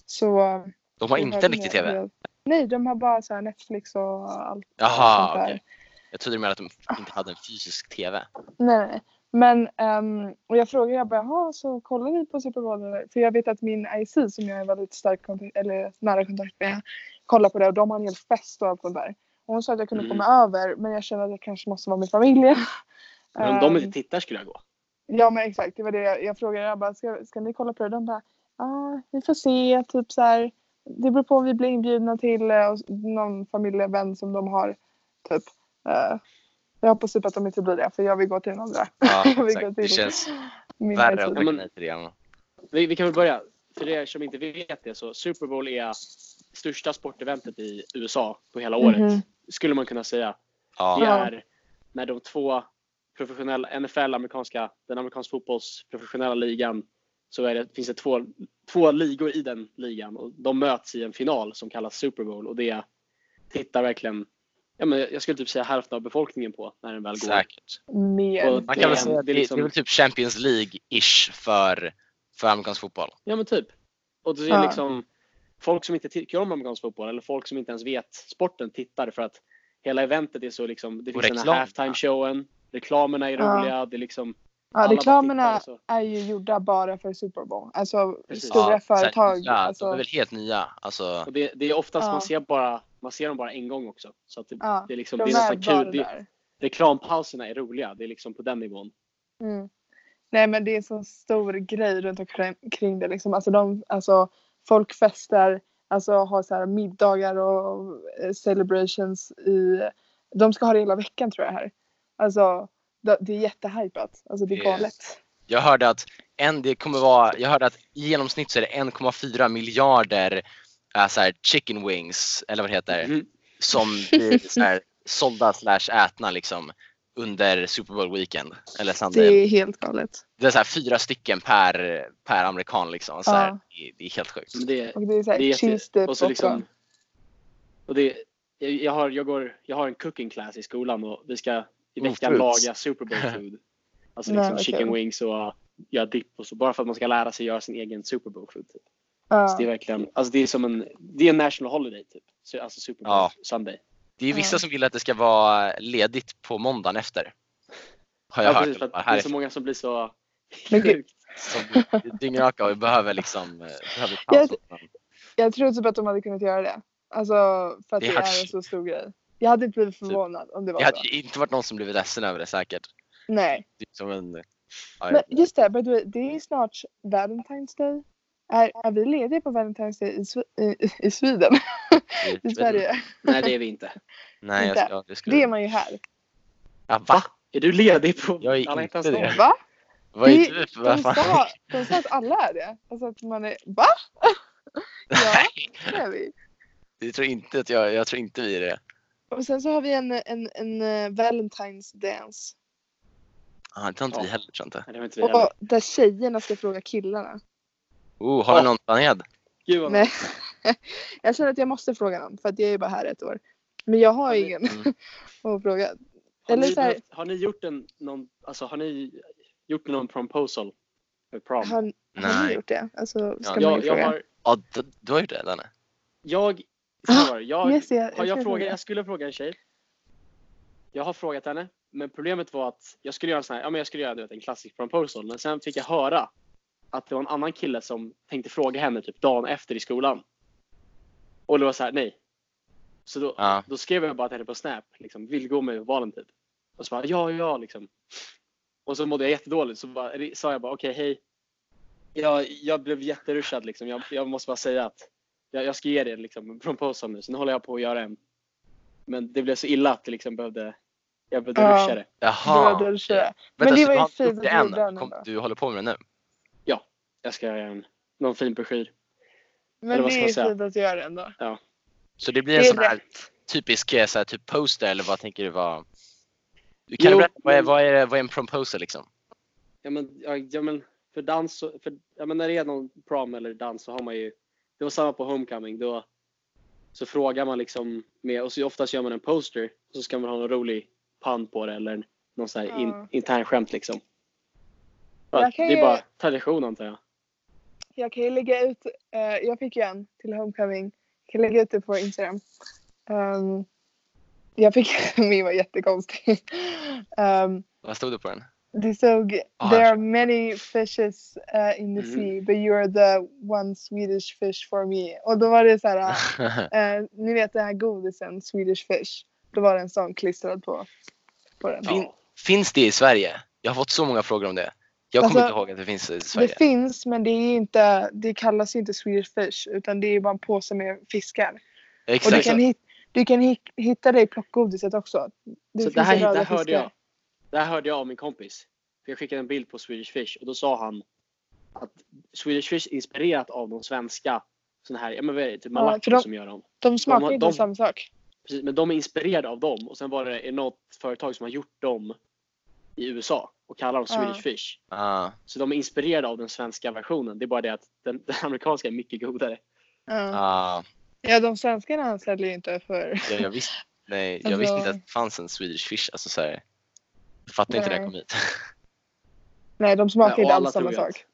Så... De har inte en riktig TV? Nej, de har bara så här Netflix och allt Jaha, sånt där. okej. Jag trodde du menade att de inte hade en fysisk TV. Nej, nej. Men ehm, och jag frågade, jag bara, jaha, så kollar ni på Super Bowl eller? För jag vet att min IC som jag är väldigt stark kontakt, eller nära kontakt med kollar på det och de har en hel fest och allt sånt där. Och hon sa att jag kunde Mm. komma över men jag känner att jag kanske måste vara med familjen. Men om de Ehm, inte tittar skulle jag gå. Ja men exakt, det var det jag, jag frågade. Jag bara, ska, ska ni kolla på det? De bara, ja vi får se. Typ så här, det beror på om vi blir inbjudna till eh, och någon familjevän som de har. Typ. Eh, jag hoppas typ att de inte blir det för jag vill gå till den andra. Ja, Jag vill exakt. gå Det till känns min värre att tacka nej till det. Vi, vi kan väl börja. För er som inte vet det så Super Bowl är största sporteventet i USA på hela året. Mhm. Skulle man kunna säga. Det Ja, Ja. är när de två professionella, NFL, amerikanska, den amerikanska fotbolls professionella ligan så är det, finns det två, två ligor i den ligan och de möts i en final som kallas Super Bowl och det tittar verkligen, ja, men jag skulle typ säga hälften av befolkningen på när den väl går. Säkert. Man Det kan är- väl säga att det är liksom- det är väl typ Champions League-ish för, för amerikansk fotboll. Ja men typ. Och det är liksom folk som inte tycker om amerikansk fotboll eller folk som inte ens vet sporten tittar för att hela eventet är så liksom, det finns den här halftime showen, reklamerna är Ja. roliga, det är liksom Ja, reklamerna tittar och är ju gjorda bara för Super Bowl. Alltså Precis. stora Ja, företag. nya, alltså, De är väl helt nya. Alltså, och det, det är oftast Ja. man ser bara man ser dem bara en gång också. Så att det, ja, det är liksom de det är är nästan kul. Det, reklampauserna är roliga, det är liksom på den nivån. Mm. Nej men det är en så stor grej runt omkring kring det liksom. Alltså, de, alltså folk festar, alltså har så här middagar och eh, celebrations i, de ska ha det hela veckan tror jag här. Alltså det, det är jättehypat. Alltså det är galet. jag hörde att en, det kommer vara, jag hörde att i genomsnitt så är det 1,4 miljarder äh, så här, chicken wings, eller vad det heter, Mhm. som blir så här, sålda slash ätna liksom under Super Bowl weekend. Eller Det är helt galet. Det är så här, fyra stycken per, per amerikan liksom. Så här, Ja. det, det är helt sjukt. Det, Och det är så här det är jätte, cheese och så liksom, och det, jag, jag, har, jag, går, jag har en cooking class i skolan och vi ska i Oh, veckan fruits. laga Super Bowl food. Alltså Nej, liksom vad chicken wings och göra dipp och så bara för att man ska lära sig göra sin egen Super Bowl food. Typ. Så det är verkligen, alltså det är som en, det är en national holiday typ. Så, alltså Super Bowl Ja. Sunday. Det är vissa Ja. som vill att det ska vara ledigt på måndagen efter. Har jag Ja, hört. precis, det är så många som blir så sjukt. som dyngraka och behöver liksom eh, behöver Jag-. Jag tror typ att de hade kunnat göra det. Alltså för att Det det, hade- är en så stor grej. Jag hade inte blivit förvånad om det var Det hade så. inte varit någon som blivit ledsen över det säkert. Nej. Det är som en, ja, Men jag- just det, by the way, det är snart Valentine's Day. Är, är vi lediga på Valentine's Day i, i, i Sweden? I Sverige? Nej det är vi inte. Nej, jag Inte. ska, det skulle... Det är man ju här. Ja, va? Är du ledig på Jag är inte det. Va? Vad är du för... De Vad fan? sa, de sa att alla är det. Alltså att man är... Va? Ja, Nej, det är vi. jag tror inte att jag, jag tror inte vi är det. Och sen så har vi en, en, en eh, Valentine's dance. Ah, det har inte vi heller tror jag inte. Har inte. Och där tjejerna ska fråga killarna. Oh, har du någon planerad? Gud Nej. Jag känner att jag måste fråga någon för att jag är bara här ett år. Men jag har det- ingen Mm. att fråga. Har, Eller ni så här- har ni gjort en, någon, alltså har ni gjort någon proposal? Prom? Har, har ni Nej. gjort det? Alltså ska Ja, man ju jag, jag fråga. har, Ja, du, du har gjort det Danne? jag, det. jag, Yes, jag- jag har ska jag, fråga. frågat, jag skulle fråga en tjej. Jag har frågat henne, men problemet var att jag skulle göra en sån här, ja men jag skulle göra du vet, en klassisk proposal, men sen fick jag höra att det var en annan kille som tänkte fråga henne typ dagen efter i skolan. Och det var så här, nej. Så då, Ja. då skrev jag bara till henne på Snap, liksom, vill gå med valen typ. Och så bara, ja, ja, liksom. Och så mådde jag jättedåligt, så bara, sa jag bara, okej, hej. Jag, jag blev jätterushad liksom. Jag, jag måste bara säga att jag, jag ska ge dig liksom, en proposal nu, sen håller jag på att göra en. Men det blev så illa att det liksom behövde, jag behövde Ja. rusha det. Jaha. Det det du körde. Vänta, Men det var du ju fint att det du den Kom, ändå. du håller på med det nu? Jag ska göra en, någon fin broschyr. Men Eller vad det ska är fint att göra ändå. Så det blir en Det är sån här typisk eh, så här, typ poster eller vad tänker du vara? Du kan Jo, du berätta, vad är, vad, är, vad är en proposal liksom? Ja men, ja, ja, men för dans, för, ja, men när det är någon prom eller dans så har man ju, det var samma på homecoming, då så frågar man liksom med, och så oftast gör man en poster och så ska man ha någon rolig pun på det eller någon sån här in, Ja. intern skämt liksom. Ja, det är ju- bara tradition antar jag. Jag kan ju lägga ut, eh, jag fick ju en till Homecoming. Jag kan lägga ut det på Instagram. Um, jag fick, min var jättekonstig. Um, Vad stod det på den? Det stod Ah, There are many fishes uh, in the Mhm. sea but you're the one Swedish fish for me. Och då var det så här, eh, ni vet den här godisen Swedish fish. Då var det en sån klistrad på, på den. Fin- Finns det i Sverige? Jag har fått så många frågor om det. Jag kommer Alltså, inte ihåg att det finns i Sverige. Det finns men det är inte, det kallas inte Swedish fish utan det är bara en påse med fiskar. Och du Exakt. kan, hit, du kan hit, hitta det i plockgodiset också. Det Så finns det här, det här hörde fiskar. jag. Det här hörde jag av min kompis. För jag skickade en bild på Swedish Fish och då sa han att Swedish Fish är inspirerat av de svenska såna här, ja men det, typ Ja, de- som gör dem. De smakar de- inte de- samma sak. Precis, men de är inspirerade av dem och sen var det något företag som har gjort dem i USA och kallar dem Ja. Swedish Fish. Ah, Så de är inspirerade av den svenska versionen. Det är bara det att den, den amerikanska är mycket godare. Ja. ah, ja, de svenskarna anställer ju inte för... jag, jag, visste, nej, jag Alltså- visste inte att det fanns en Swedish Fish. Alltså, så här, fattar inte när jag Nej. kom hit. Nej, de smakar inte alls samma ju att- sak.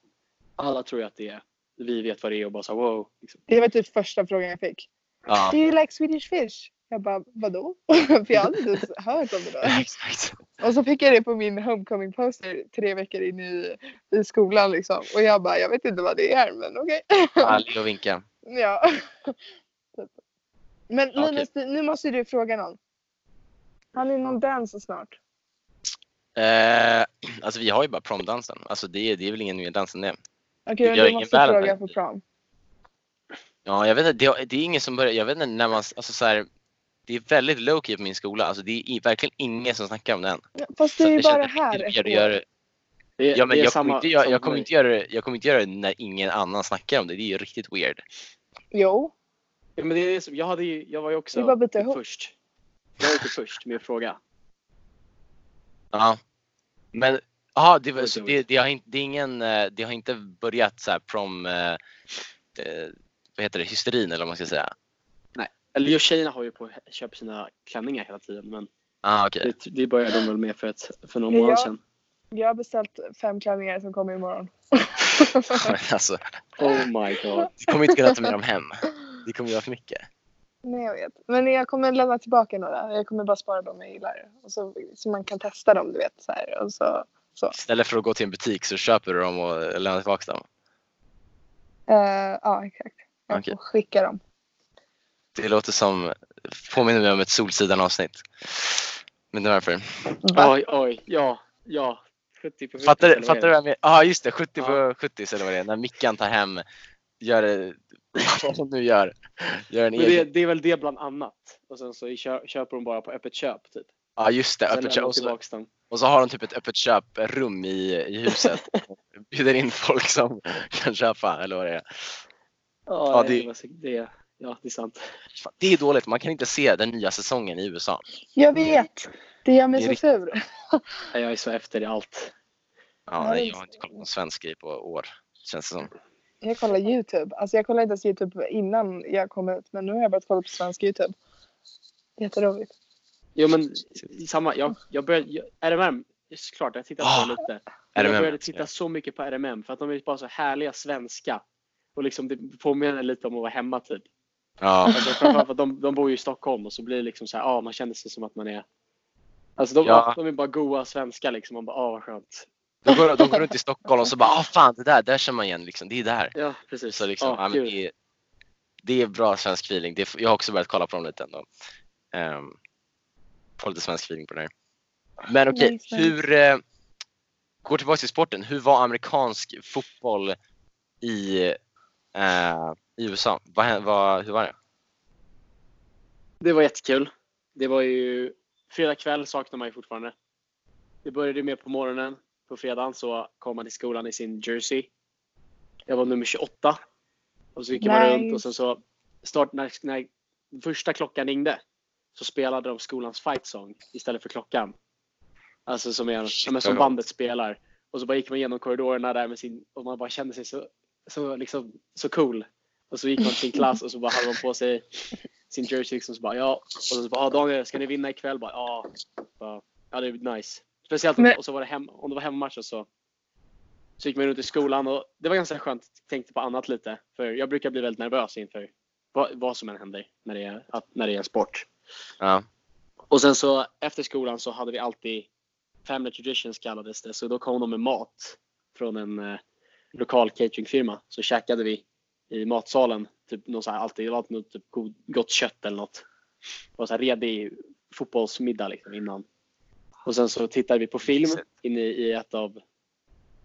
Alla tror att det är, vi vet vad det är och bara så wow. Liksom. Det var typ första frågan jag fick. Ja, Do you like Swedish fish? Jag bara, vadå? för jag hade inte ens hört om det där. Och så fick jag det på min homecoming poster tre veckor in i, i skolan liksom. Och jag bara, jag vet inte vad det är men okej. Ja, le och vinka. ja. Typ. Men. Linus, du- nu måste du fråga någon. Har ni någon dans snart? Eh, alltså vi har ju bara promdansen. Alltså det, är- det är väl ingen mer dans än det. Okej, gör du måste fråga på prom. Ja, jag vet inte, det, det är ingen som börjar, jag vet inte när man, alltså så här, det är väldigt low key på min skola. Alltså det är verkligen ingen som snackar om den. Fast du Så är ju det bara här det- ett det år. Det, Ja men det jag samma, kommer, inte, göra- samma jag, kommer inte göra det, jag kommer inte göra det när ingen annan snackar om det. Det är ju riktigt weird. Jo. Ja, men det är, jag, hade ju, jag var ju också Det först. Jag var inte först med att fråga. Ja. Men, ja det, var- så det, det, har inte, det, ingen, eh, det har inte börjat så här prom, eh, eh, vad heter det, hysterin eller vad man ska säga. Eller just tjejerna har ju på köpa sina klänningar hela tiden. Men Ah, okej. det, det började de väl med för, ett, för någon månad sedan. Jag har beställt fem klänningar som kommer imorgon. alltså, Oh my god. vi kommer inte kunna ta med dem hem. Det kommer göra för mycket. Nej, jag vet. Men jag kommer lämna tillbaka några. Jag kommer bara spara dem jag gillar. Och så, så man kan testa dem, du vet. Så här. Och så, Istället för att gå till en butik så köper du dem och lämnar tillbaka dem. eh, ja, exakt. Jag Okej. får skicka dem. Det låter som, påminner mig om ett Solsidan avsnitt. Men det är varför. Va? Oj, oj, ja, ja. 70 på 70. Fattar, du- fattar vad jag menar? Ja just det, 70 Ja. på 70 eller vad det är. När Mickan tar hem, gör det, vad hon nu gör. Gör en Men det, det är väl det bland annat. Och sen så kö, köper de bara på öppet köp typ. Ja just det, Sen öppet köp. de Och så, och så har de typ ett öppet köprum i, i huset. Bjuder in folk som kan köpa eller vad det är. Ja, Ja, det, det- ja, det är sant. Det är dåligt, man kan inte se den nya säsongen i USA. Jag vet. Det gör mig Det är så sur. Jag är så efter i allt. Ja, nej, jag har inte kollat på någon svensk grej på år. Känns det som. Jag kollar YouTube. Alltså jag kollade inte ens YouTube innan jag kom ut. Men nu har jag börjat kolla på svensk YouTube. Jätteroligt. Jo men samma, jag, jag började, jag, RMM, såklart jag tittat på Ah, det lite. Jag började titta så mycket på RMM för att de är bara så härliga svenska. Och liksom det påminner lite om att vara hemma typ. Ja, Alltså, framförallt för att de, de bor ju i Stockholm och så blir det liksom så här, ja man känner sig som att man är Alltså de, Ja. de är bara goa svenskar liksom. Man bara, ah vad skönt. De går, de går runt i Stockholm och så bara, ah fan det där, där känner man igen liksom. Det är där. Ja precis. Så liksom, men gud. det, är, det är bra svensk feeling. Det är, jag har också börjat kolla på dem lite ändå. Um, få lite svensk feeling på det här. Men okej, nice. hur... Eh, går tillbaka till sporten. Hur var amerikansk fotboll i, eh, i USA? Vad, vad, hur var det? Det var jättekul. Det var ju fredag kväll saknar man ju fortfarande. Det började med på morgonen. På fredagen så kom man till skolan i sin jersey. Jag var nummer 28. Och så gick man Nice. runt och sen så start, när, när första klockan ringde så spelade de skolans fight song istället för klockan. Alltså som, är, Shit, som bandet spelar. Och så bara gick man igenom korridorerna där med sin och man bara kände sig så, så, liksom, så cool. Och så gick man till sin klass och så bara hade man på sig sin jersey liksom så bara ja. Och så bara, ah, Daniel ska ni vinna ikväll? Bara, ja. Bara, ja det är nice. Speciellt om, Men- och så var det hem, om det var hemmamatch så, så gick man runt i skolan och det var ganska skönt. Tänkte på annat lite. För jag brukar bli väldigt nervös inför vad, vad som än händer när det, är, att, när det är en sport. Ja, Och sen så efter skolan så hade vi alltid Family Traditions kallades det. Så då kom de med mat från en eh, lokal cateringfirma. Så käkade vi i matsalen. Typ någon så här, alltid, det var alltid något typ god, gott kött eller något. Det var så här redig fotbollsmiddag liksom innan. Och sen så tittade vi på film inne i ett av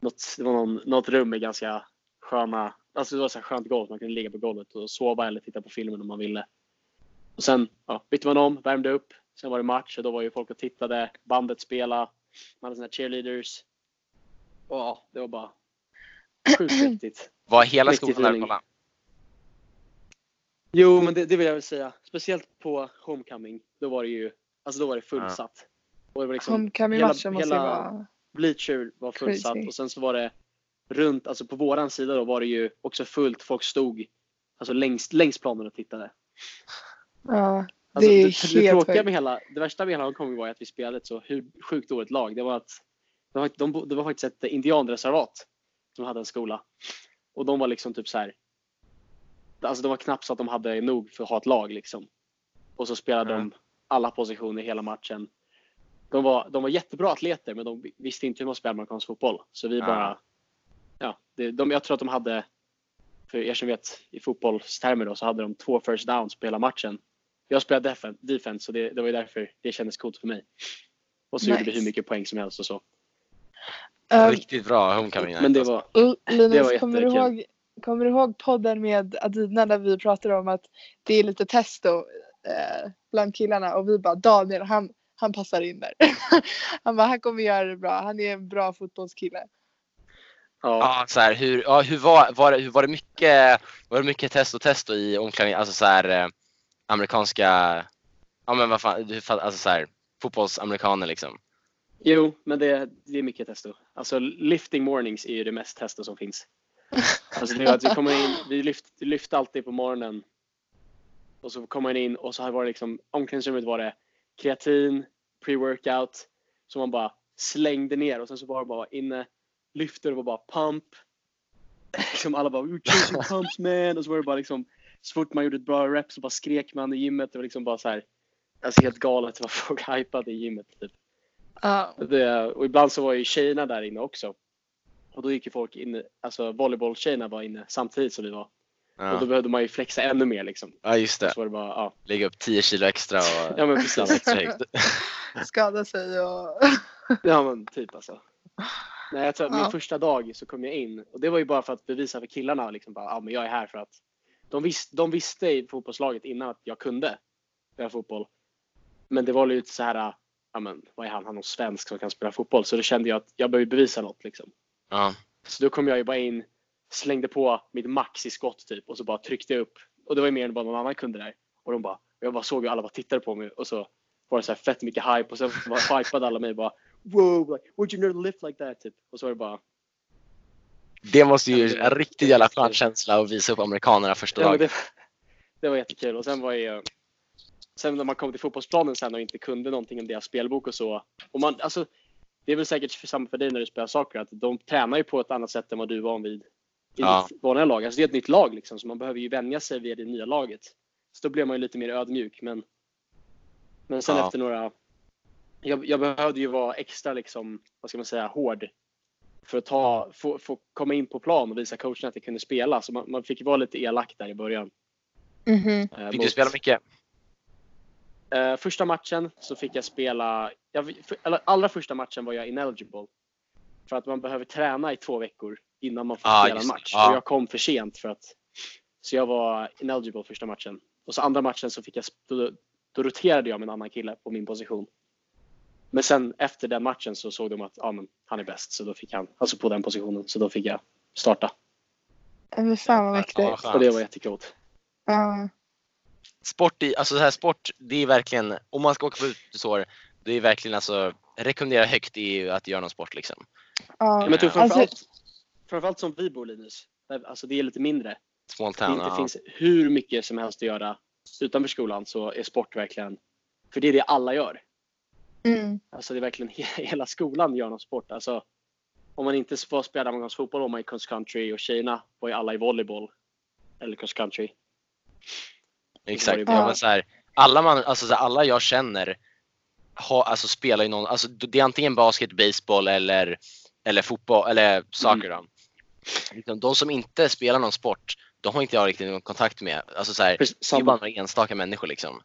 något, det var någon, något rum med ganska sköna, alltså det var så här skönt golv. Man kunde ligga på golvet och sova eller titta på filmen om man ville. Och sen ja, bytte man om, värmde upp. Sen var det match och då var ju folk och tittade. Bandet spelade. Man hade sina cheerleaders. Och ja, det var bara sjukt häftigt. var hela skolan där kollade? Jo, men det, det vill jag väl säga. Speciellt på Homecoming. Då var det ju alltså då var det fullsatt. Och det var liksom, Homecoming-matchen måste ju hela- vara... Bleacher var fullsatt Crazy. och sen så var det runt, alltså på våran sida då var det ju också fullt. Folk stod alltså längst, längst planen och tittade. Ja, Alltså, det är det, det, helt sjukt. med hela, det värsta med hela Hongkong var att vi spelade ett så hur sjukt dåligt lag. Det var att det var, de, det var faktiskt ett indianreservat som hade en skola. Och de var liksom typ så här. Alltså det var knappt så att de hade nog för att ha ett lag liksom. Och så spelade Ja. de alla positioner hela matchen. De var, de var jättebra atleter men de visste inte hur man spelar amerikansk fotboll. Så vi Ja. bara, ja, det, de, jag tror att de hade, för er som vet i fotbollstermer då, så hade de två first downs på hela matchen. Jag spelade defen- defense så det, det var ju därför det kändes coolt för mig. Och så gjorde vi Nice. hur mycket poäng som helst och så. Um, Riktigt bra homecoming. Men det var, L- Det Linus, var kommer du, jättekul. ihåg, kommer du ihåg podden med Adina där vi pratade om att det är lite testo eh, bland killarna och vi bara Daniel han, han passar in där. han bara han kommer göra det bra. Han är en bra fotbollskille. ja, Ja, så här, hur, ja, hur, var, var, det, hur var det mycket, var det mycket test och test i omklädningen? Alltså så här, eh, amerikanska, ja men vad fan, du fattar, alltså så här, fotbollsamerikaner liksom. jo, men det, det är mycket testo. Alltså lifting mornings är ju det mest testo som finns. Alltså det är att vi kommer in, vi lyft, vi lyfte alltid på morgonen. Och så kommer man in och så var det liksom, omklädningsrummet var det kreatin, pre-workout. Som man bara slängde ner och sen så var det bara inne, lyfter och var bara pump. Liksom alla bara we're chasing pumps man. Och så var det bara liksom, så fort man gjorde ett bra rep så bara skrek man i gymmet. Det var liksom bara så här, alltså helt galet vad folk hypade i gymmet. Typ. Ja. Det, och ibland så var ju tjejerna där inne också. Och då gick ju folk in, alltså volleybolltjejerna var inne samtidigt som vi var. Och då Ja, behövde man ju flexa ännu mer liksom. ja just det. Så var det bara, ja. Lägga upp 10 kilo extra och Ja men precis. extra högt. Skada sig och... Ja men typ alltså. Nej, jag tror att min Ja. första dag så kom jag in och det var ju bara för att bevisa för killarna liksom bara, ja men jag är här för att de, vis, de visste i fotbollslaget innan att jag kunde spela fotboll. Men det var lite så här, ja men vad är han, han är svensk som kan spela fotboll. Så då kände jag att jag behöver bevisa något liksom. Ja, Så då kom jag ju bara in, slängde på mitt max i skott typ och så bara tryckte jag upp. Och det var ju mer än vad någon annan kunde där. Och de bara, jag bara såg hur alla bara tittade på mig och så var det så här fett mycket hype och sen bara hypade alla mig bara wow, like, would you never lift like that typ. Och så var det bara, det måste ju Ja, en riktig jävla skön känsla att visa upp amerikanerna första ja, dagen. det, det var jättekul. Och sen var ju, sen när man kom till fotbollsplanen sen och inte kunde någonting om deras spelbok och så. Och man, alltså, det är väl säkert samma för dig när du spelar saker att de tränar ju på ett annat sätt än vad du är van vid Ja. vanliga lag. Alltså det är ett nytt lag liksom så man behöver ju vänja sig vid det nya laget. Så då blir man ju lite mer ödmjuk men men sen Ja. efter några jag, jag behövde ju vara extra liksom, vad ska man säga, hård för att ta, få, få komma in på plan och visa coachen att jag kunde spela. Så man, man fick vara lite elak där i början. Mhm. Eh, Fick mot- du spela mycket? Eh, första matchen så fick jag spela, jag, för, allra första matchen var jag ineligible. För att man behöver träna i två veckor innan man får Ah, spela en match. Ja. Och jag kom för sent för att, så jag var ineligible första matchen. Och så andra matchen så fick jag, då, då roterade jag med en annan kille på min position. Men sen efter den matchen så såg de att ja, men, han är bäst, så då fick han, alltså på den positionen, så då fick jag starta. Men fan vad mäktigt. Och det var jättekul. Ja. Sport, i, alltså så här, sport, det är verkligen, om man ska åka på utesorg, det är verkligen alltså, rekommendera högt i att göra någon sport liksom. Ja. Ja, men tror Alltså- framförallt, som vi bor Linus, där, alltså det är lite mindre. Small det town. inte ja. finns hur mycket som helst att göra utanför skolan så är sport verkligen, för det är det alla gör. Mm. Alltså det är verkligen he- hela skolan gör någon sport. Alltså, om man inte får spela amerikansk fotboll var man i cross country och tjejerna var ju alla i volleyboll. Eller cross country. Exakt. det Ja, men så här, alla, man, alltså, så här, alla jag känner har, alltså, spelar ju någon, alltså, det är antingen basket, baseball eller, eller fotboll eller soccer. Då. Liksom, De som inte spelar någon sport, de har inte jag riktigt någon kontakt med. Alltså, så här, Precis, det är bara några enstaka människor liksom.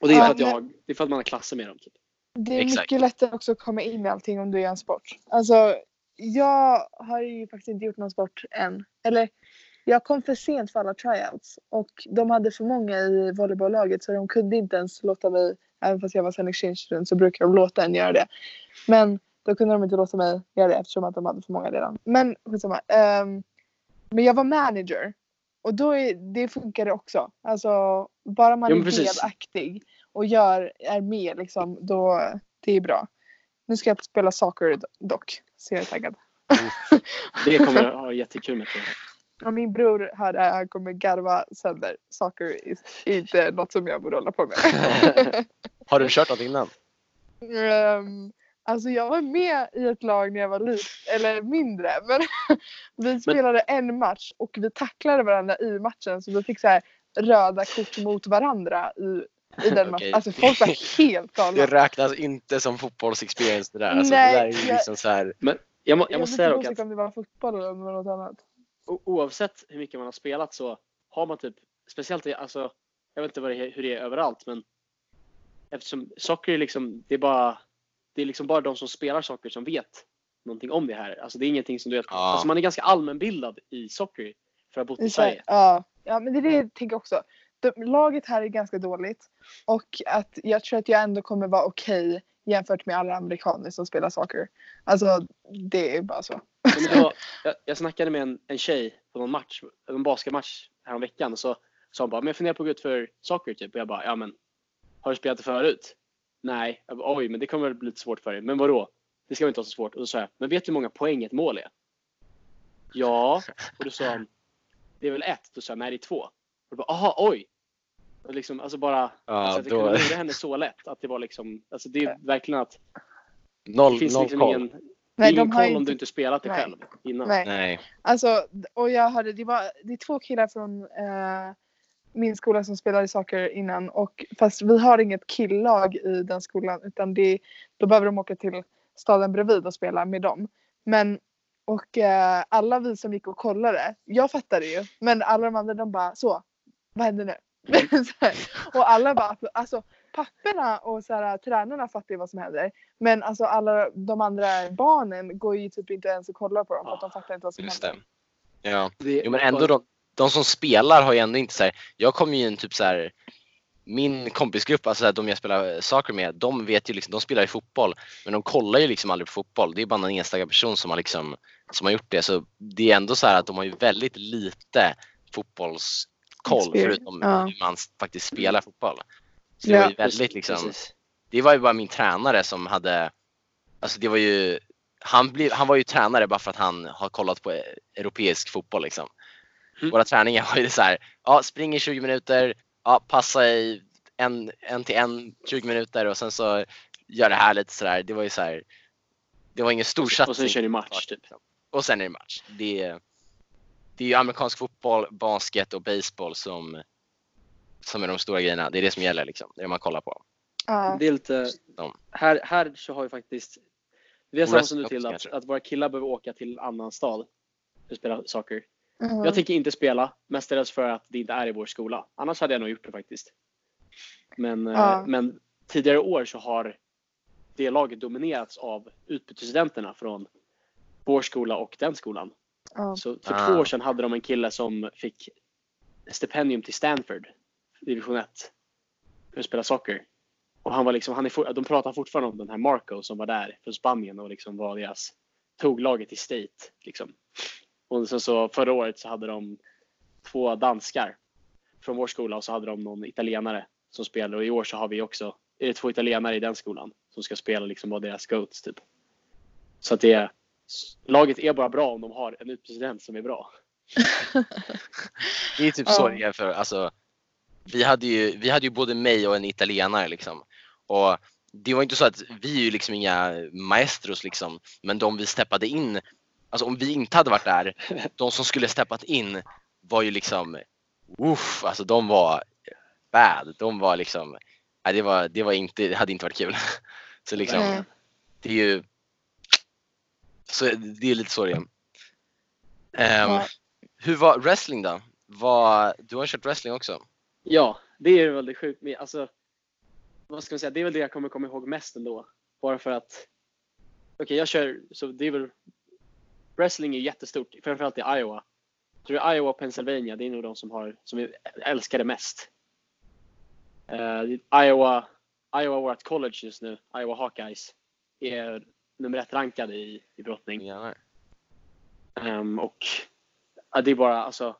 Och det är, för att jag, det är för att man har klasser med dem. Typ. Det är Exakt. mycket lättare också att komma in i allting om du gör en sport. Alltså, jag har ju faktiskt inte gjort någon sport än. Eller, jag kom för sent för alla tryouts och de hade för många i volleybolllaget så de kunde inte ens låta mig, även fast jag var sen exchange student så brukar de låta en göra det. Men då kunde de inte låta mig göra det eftersom att de hade för många redan. Men skitsamma. Um, men jag var manager och då är, det funkar det också. Alltså bara man Jo, är precis. delaktig och gör, är med liksom, då, det är bra. Nu ska jag spela soccer dock. Så jag är taggad. Det kommer jag ha jättekul med. Och min bror här är, han kommer garva sönder. Soccer är inte något som jag borde hålla på med. Har du kört något innan? um, alltså jag var med i ett lag när jag var liten, eller mindre. Men vi spelade en match och vi tacklade varandra i matchen så vi fick så här röda kort mot varandra i, i den matchen. Alltså folk var helt Det galna. räknas inte som fotbollsexperience det där. Alltså, Nej, det där är ju liksom så här. Jag, må, jag Jag måste vet säga inte dock att om det var fotboll eller om det var något annat. o- oavsett hur mycket man har spelat så har man typ, speciellt i, alltså, jag vet inte vad det hur det är överallt men eftersom socker är liksom, det är bara, det är liksom bara de som spelar socker som vet någonting om det här. Alltså det är ingenting som du vet, Ja. alltså man är ganska allmänbildad i socker för att ha bott i I Sverige. Ja. ja, men det är det jag tänker också. De, laget här är ganska dåligt och att jag tror att jag ändå kommer vara okej jämfört med alla amerikaner som spelar soccer. Alltså det är bara så. Var, jag, jag snackade med en, en tjej på någon match, en basketmatch häromveckan och så sa hon bara, men jag funderar på att gå ut för socker typ. Och jag bara, ja men har du spelat det förut? Nej. Bara, Oj, men det kommer väl bli lite svårt för dig. Men vadå? Det ska väl inte vara så svårt. Och då sa jag, men vet du hur många poäng ett mål är? Ja. Och då sa han, det är väl ett? Då sa jag, nej det är två. Och då bara, aha, oj. Och liksom, alltså bara, Ja, alltså att jag då, kunde lura henne så lätt. Att det var liksom, alltså det är verkligen att det noll, finns noll liksom koll. ingen, Nej, ingen de har koll om inte... du inte spelat det Nej. själv innan. Nej. Nej. Alltså, och jag hörde, det var det är två killar från eh, min skola som spelade soccer innan och fast vi har inget killag i den skolan utan det, då behöver de åka till staden bredvid och spela med dem. Men och eh, alla vi som gick och kollade, jag fattade ju men alla de andra de bara så, vad händer nu? Och alla bara, alltså papporna och så här, tränarna fattar ju vad som händer. Men alltså alla de andra barnen går ju typ inte ens och kollar på dem för att de fattar inte vad som Just händer. det. Ja. Jo men ändå de, de som spelar har ju ändå inte så här. Jag kommer ju in typ så här. Min kompisgrupp, alltså de jag spelar saker med, de vet ju liksom, de spelar ju fotboll. Men de kollar ju liksom aldrig på fotboll. Det är bara någon enstaka person som har liksom, som har gjort det. Så det är ändå så här att de har ju väldigt lite fotbollskoll förutom ja. hur man faktiskt spelar fotboll. Så det var Ja. ju väldigt liksom, Precis. det var ju bara min tränare som hade, alltså det var ju, han, blev, han var ju tränare bara för att han har kollat på europeisk fotboll liksom. Mm. Våra träningar var ju så här, ja spring i 20 minuter, ja passa i en, en till en 20 minuter och sen så gör det här lite sådär. Det var ju så här, det var ingen stor satsning. Och sen kör ni match typ. Och sen är det match. Det är, det är ju amerikansk fotboll, basket och baseball som, som är de stora grejerna. Det är det som gäller liksom. Det är det man kollar på. Ja. Det är lite, här, här så har vi faktiskt, vi har samma som du till att, att våra killar behöver åka till annan stad för att spela saker. Mhm. Jag tänker inte spela, mestadels för att det inte är i vår skola. Annars hade jag nog gjort det faktiskt. Men, eh, Ja. men tidigare år så har det laget dominerats av utbytesstudenterna från vår skola och den skolan. Ja. Så för Ah. två år sedan hade de en kille som fick stipendium till Stanford, division 1, för att spela socker. Och han var liksom, han är, de pratar fortfarande om den här Marco som var där från Spanien och liksom var deras, tog laget till state. Liksom. Och sen så förra året så hade de två danskar från vår skola och så hade de någon italienare som spelade och i år så har vi också, är det två italienare i den skolan som ska spela liksom vara deras goats typ. Så att det är, laget är bara bra om de har en utpresident som är bra. Det är typ så det är för, alltså, vi hade ju, vi hade ju både mig och en italienare liksom. Och det var inte så att vi är ju liksom inga maestros liksom, men de vi steppade in, alltså om vi inte hade varit där, de som skulle steppat in var ju liksom, uff, alltså de var bad. De var liksom, nej, det var, det var inte, det hade inte varit kul. Så liksom, Nej. det är ju, så det är lite så det är. Ja. hur var wrestling då? Vad, du har kört wrestling också? Ja, det är väl det sjukt alltså, vad ska man säga, det är väl det jag kommer komma ihåg mest ändå. Bara för att, okej jag kör, så det är väl, wrestling är jättestort, framförallt i Iowa. Jag tror Iowa och Pennsylvania, det är nog de som har, som älskar det mest. Eh, Iowa, Iowa vårt college just nu, Iowa Hawkeyes, är nummer ett rankade i, i brottning. Gärna. Ehm, och ja, det är bara alltså.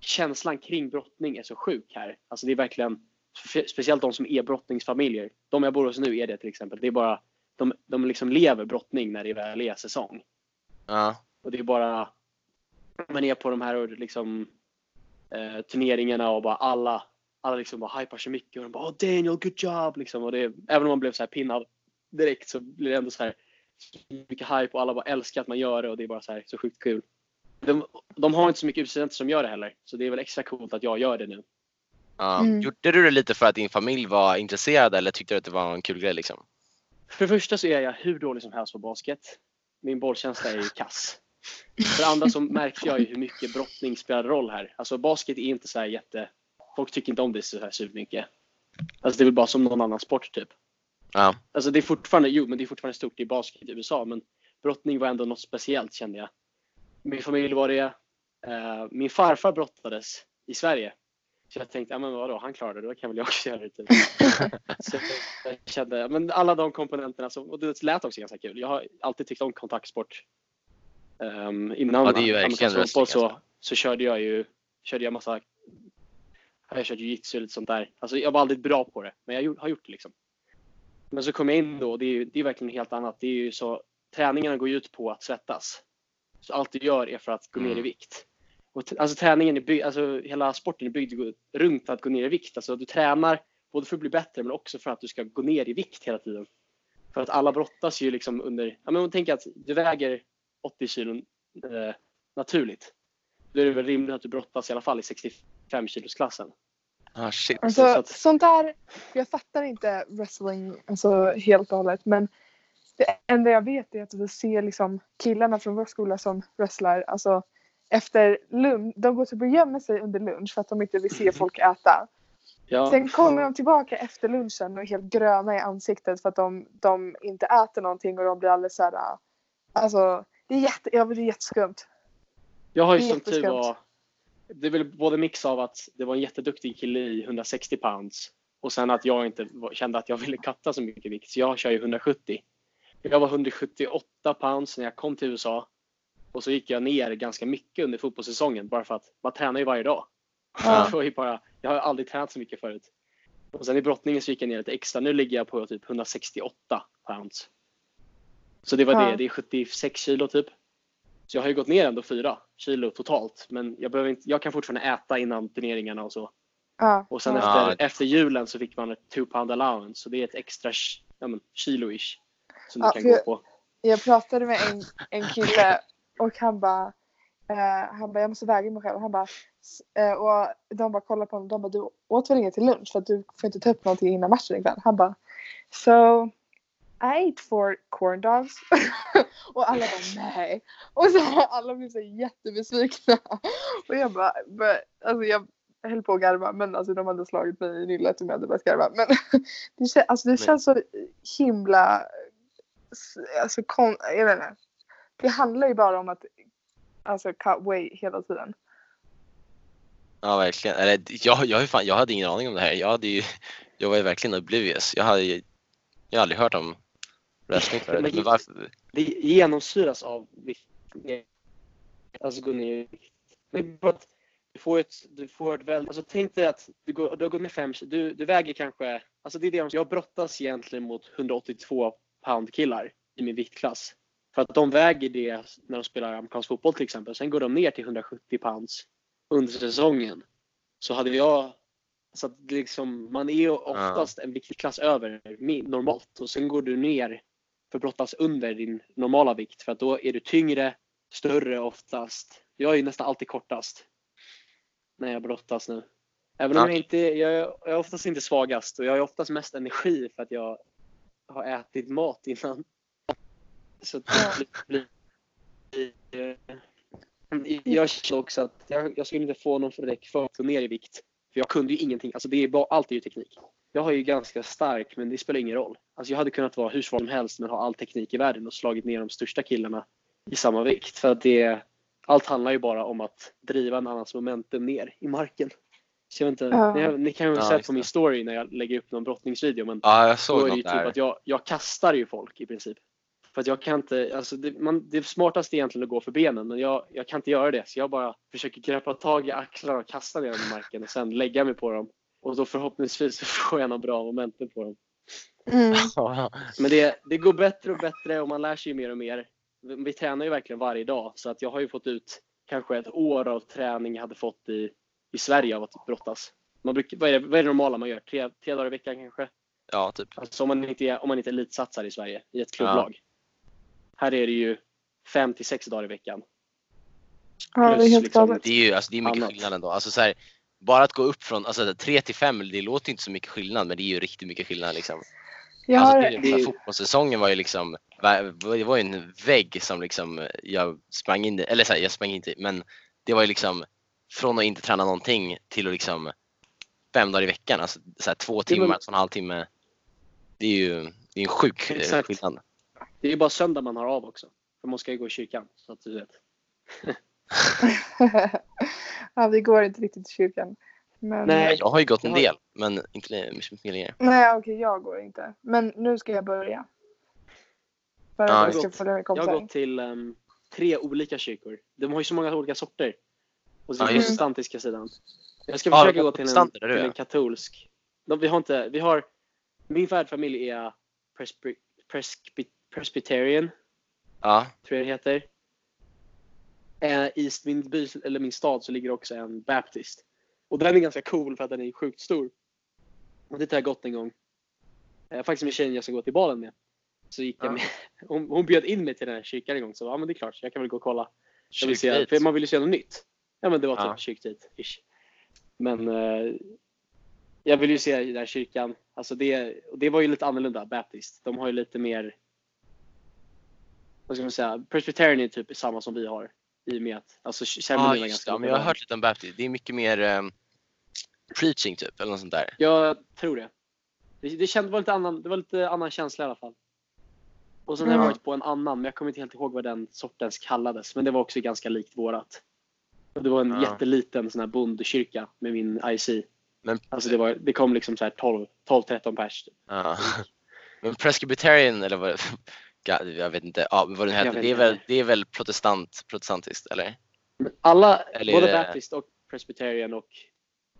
Känslan kring brottning är så sjuk här. Alltså det är verkligen Spe- Speciellt de som är brottningsfamiljer. De jag bor hos nu är det till exempel. Det är bara, de, de liksom lever brottning när det väl är säsong. Ja. Och det är bara, man är på de här liksom, eh, turneringarna och bara alla, alla liksom bara hypar så mycket och de bara oh, Daniel good job liksom. Och det, även om man blev så här pinnad direkt så blir det ändå så här mycket hype och alla bara älskar att man gör det och det är bara så här så sjukt kul. De, de har inte så mycket studenter som gör det heller så det är väl extra coolt att jag gör det nu. Ja. Mm. Gjorde du det lite för att din familj var intresserad eller tyckte du att det var en kul grej liksom? För det första så är jag hur dålig som helst på basket. Min bollkänsla är ju kass. För det andra så märkte jag ju hur mycket brottning spelar roll här. Alltså basket är inte så här jätte... Folk tycker inte om det så här supermycket. Alltså det är väl bara som någon annan sport typ. Ja. Alltså det är fortfarande, jo men det är fortfarande stort, är basket i USA men brottning var ändå något speciellt kände jag. Min familj var det. Eh, min farfar brottades i Sverige. Så jag tänkte, ja men vadå, han klarade det, då kan väl jag också göra det. Typ. så jag kände, men alla de komponenterna, som, och det lät också ganska kul. Jag har alltid tyckt om kontaktsport. Um, innan Ja, det är ju verkligen wrestling, så, alltså. så körde jag ju körde jag massa jag har kört jujitsu och lite sånt där. Alltså jag var aldrig bra på det, men jag gjort- har gjort det liksom. Men så kom jag in då och det är, ju- det är verkligen helt annat. Det är ju så, träningarna går ju ut på att svettas. Så allt du gör är för att gå ner i Mm. vikt. Och alltså träningen är byggd, alltså hela sporten är byggd runt att gå ner i vikt. Alltså du tränar både för att bli bättre men också för att du ska gå ner i vikt hela tiden. För att alla brottas ju liksom under, ja men tänk att du väger 80 kilo eh, naturligt. Då är det väl rimligt att du brottas i alla fall i 65 kilos klassen. Ah, shit. så Alltså att- sånt där, jag fattar inte wrestling alltså, helt och hållet men det enda jag vet är att vi ser liksom killarna från vår skola som wrestlar alltså efter lunch, de går typ och gömmer sig under lunch för att de inte vill se folk äta. Ja. Sen kommer de tillbaka efter lunchen och är helt gröna i ansiktet för att de, de inte äter någonting och de blir alldeles såhär, alltså det är, jätte, ja, det är jätteskumt. Jag har ju som tur var, det är väl både mix av att det var en jätteduktig kille i 160 pounds och sen att jag inte kände att jag ville katta så mycket vikt så jag kör ju 170. Jag var 178 pounds när jag kom till USA och så gick jag ner ganska mycket under fotbollssäsongen bara för att man tränar ju varje dag. Ja. Ju bara, jag har aldrig tränat så mycket förut. Och sen i brottningen så gick jag ner lite extra. Nu ligger jag på typ 168 pounds. Så det var Ja. det. Det är 76 kilo typ. Så jag har ju gått ner ändå 4 kilo totalt. Men jag, behöver inte, jag kan fortfarande äta innan turneringarna och så. Ja, Och sen efter, efter julen så fick man ett 2 pound allowance. Så det är ett extra ja, men, kilo-ish. Som du kan gå jag- på. Jag pratade med en, en kille och han bara eh, han bara jag måste väga mig själv. Han bara eh, och de bara kollar på honom. De bara du åt väl inget till lunch för att du får inte ta upp någonting innan matchen ikväll. Han bara so I ate four corn dogs. och alla bara nej. Och så alla blev så jättebesvikna. Och jag bara, but, alltså jag höll på att garva men alltså de hade slagit mig i nyllet om jag hade börjat garva. Men det, alltså, det känns så himla alltså, kon, jag vet inte. Det handlar ju bara om att alltså cut weight hela tiden. Ja, verkligen. Eller, jag, jag, fan, jag hade ingen aning om det här. Jag, hade ju, jag var ju verkligen oblivious. Jag, hade, ju- jag har aldrig hört om wrestling förut. Men- Men varför? Det genomsyras av. Alltså att Du får ett, du får ett väl, alltså tänk dig att du, går, du har gått ner fem kilo. du, du väger kanske, alltså det är det de, jag brottas egentligen mot 182 pound killar i min viktklass. För att de väger det när de spelar amerikansk fotboll till exempel. Sen går de ner till 170 pounds under säsongen. Så hade jag, så att liksom, man är ju oftast en viktklass över normalt och sen går du ner för brottas under din normala vikt för att då är du tyngre, större oftast. Jag är ju nästan alltid kortast när jag brottas nu. Även om Ja. jag inte, jag är, jag är oftast inte svagast och jag har oftast mest energi för att jag har ätit mat innan. Så det blir, jag känner också att jag, jag skulle inte få någon direkt för att gå ner i vikt. För jag kunde ju ingenting. Alltså det är bara, allt är ju teknik. Jag har ju ganska stark, men det spelar ingen roll. Alltså jag hade kunnat vara hur svag som helst men ha all teknik i världen och slagit ner de största killarna i samma vikt. För att det, allt handlar ju bara om att driva en annans momentum ner i marken. Så jag vet inte, Ja. ni, har- ni kan ju ha Ja, sett just på min story när jag lägger upp någon brottningsvideo men Ja, jag då såg är det ju typ där. att jag, jag kastar ju folk i princip. För att jag kan inte, alltså det, man, det smartaste är egentligen att gå för benen men jag, jag kan inte göra det så jag bara försöker greppa tag i axlar och kasta ner dem i marken och sen lägga mig på dem Och då förhoppningsvis får jag några bra momenten på dem. Mm. Men det, det går bättre och bättre och man lär sig ju mer och mer. Vi tränar ju verkligen varje dag så att jag har ju fått ut kanske ett år av träning jag hade fått i, i Sverige av att brottas. Man brukar, vad, är det, vad är det normala man gör? Tre, tre dagar i veckan kanske? Ja, typ. Alltså om man inte är, om man inte elitsatsar i Sverige i ett klubblag. Här är det ju fem till sex dagar i veckan. Ja, det är Plus helt liksom- galet. Det är ju alltså, det är mycket Annat. skillnad ändå. Alltså, så här, bara att gå upp från alltså, 3 till 5, det låter inte så mycket skillnad men det är ju riktigt mycket skillnad. Liksom. Jag Alltså, har, det, det ju- Fotbollssäsongen var ju liksom, det var ju en vägg som liksom jag sprang in i, eller så här, jag sprang inte men det var ju liksom från att inte träna någonting till att liksom fem dagar i veckan, alltså så här, två Det timmar, två och en halv timme. Det är ju det är en sjuk Exakt. skillnad. Det är ju bara söndag man har av också. För man ska ju gå i kyrkan. Så att du vet. ja, vi går inte riktigt till kyrkan. Men, Nej. Jag har ju gått en Jag del, men inte mycket längre. Nej, okej, jag går inte. Men nu ska jag börja. För att Ja, jag ska gott. följa med Jag har gått till ehm, tre olika kyrkor. De har ju så många olika sorter. Och så Ja, den protestantiska sidan. Jag ska Ja, försöka de gå till en, till en katolsk. De, vi har inte, vi har, min värdfamilj är presby, presby, presbyterian, Ja, tror jag det heter. Eh, I min, by, eller min stad så ligger också en baptist. Och den är ganska cool för att den är sjukt stor. Och dit har jag gått en gång. Eh, faktiskt med tjejen jag ska gå till balen med. Så gick jag Ja. med. Hon, hon bjöd in mig till den här kyrkan en gång. Så ja men det är klart, jag kan väl gå och kolla. Jag vill se, för man vill ju se något nytt. Ja men det var typ Ja. kyrkdejt. ish. Men eh, jag vill ju se den här kyrkan. Alltså det, det var ju lite annorlunda, baptist. De har ju lite mer vad ska man säga, presbyterian är typ samma som vi har. I och med att alltså, var just ganska det. Men jag har hört lite om baptist. Det är mycket mer ehm, preaching typ, eller något sånt där. Jag tror det. Det, det, kände, var lite annan, det var lite annan känsla i alla fall. Och sen har jag varit på en annan, men jag kommer inte helt ihåg vad den sortens kallades. Men det var också ganska likt vårat. Och det var en Ja. jätteliten sån här bondkyrka med min IC. Men, Alltså det, var, det kom liksom så här 12 12-13 pers. typ. ja. men Presbyterian, eller vad jag vet inte, ja, vad den Jag heter, det är, väl, det är väl protestant, protestantiskt, eller? Alla, Eller både det- baptist och presbyterian och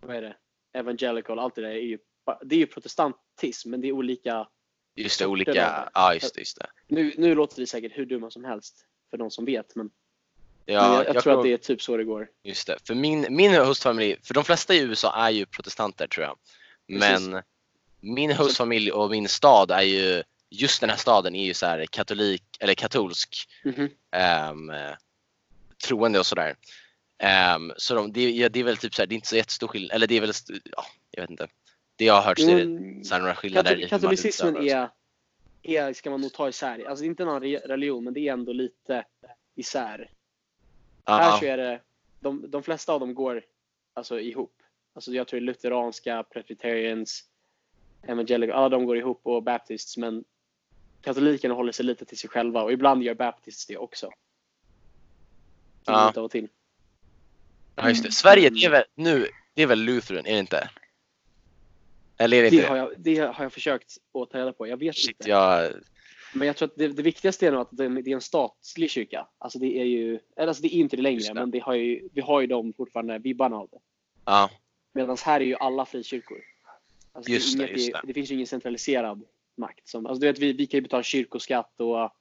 vad är det? evangelical, allt det där är ju, det är ju protestantism men det är olika. Just det, olika, ja just det, just det. Nu, nu låter det säkert hur dumma som helst för de som vet men, Ja, men jag, jag, tror att det är typ så det går. Just det. För min, min hostfamilj, för de flesta i USA är ju protestanter tror jag. Precis. Men min hostfamilj och min stad är ju, just den här staden är ju så här katolik, eller katolsk, Mhm. ehm, eh, troende och sådär. Ehm, så de, det, ja, det är väl typ så här, det är inte så jättestor skillnad, eller det är väl, ja, jag vet inte. Det jag har hört så är det så här, några skillnader Katol- katolicismen är, är, ska man nog ta isär. Alltså det är inte re- religion men det är ändå lite isär. Ja, Här ja. så är det, de, de flesta av dem går alltså ihop. Alltså jag tror lutheranska, presbyterians, evangelical, alla de går ihop och baptists men katolikerna håller sig lite till sig själva och ibland gör baptists det också. Ja. Av och till. ja, just det. Sverige, det är väl, nu, det är väl Lutheran, är det inte? Eller är det Det inte? har, jag, det har jag försökt att ta reda på. Jag vet Shit, inte. jag, Men jag tror att det, det viktigaste är nog att det, är en statlig kyrka. Alltså det är ju, eller alltså det är inte det längre, det. men det har ju, vi har ju de fortfarande vibbarna av det. ja, Medan här är ju alla frikyrkor. Alltså Just det, just det. det finns ju ingen centraliserad makt. Som, alltså du vet, vi, vi kan ju betala kyrkoskatt och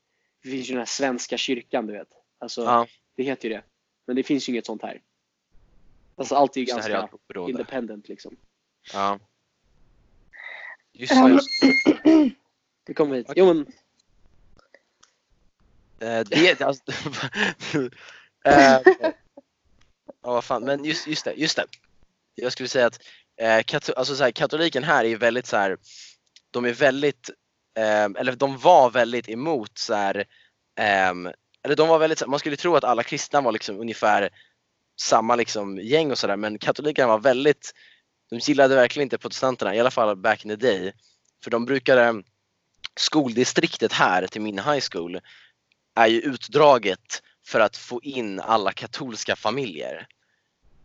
det finns ju den här svenska kyrkan, du vet. Alltså, ja, Det heter ju det. Men det finns ju inget sånt här. Alltså allt är ju är ganska oberoende. independent liksom. Ja. Just Ehm, det, just Det kommer hit. Jo men, Eh, det, alltså, eh, ja, vad fan, men just, just det, just det. Jag skulle säga att eh, kato, alltså så här, katoliken här är ju väldigt så här, de är väldigt, eh, eller de var väldigt emot så här, ehm, eller de var väldigt, man skulle tro att alla kristna var liksom ungefär samma liksom gäng och sådär men katolikerna var väldigt, de gillade verkligen inte protestanterna, i alla fall back in the day. För de brukade, skoldistriktet här till min high school är ju utdraget för att få in alla katolska familjer.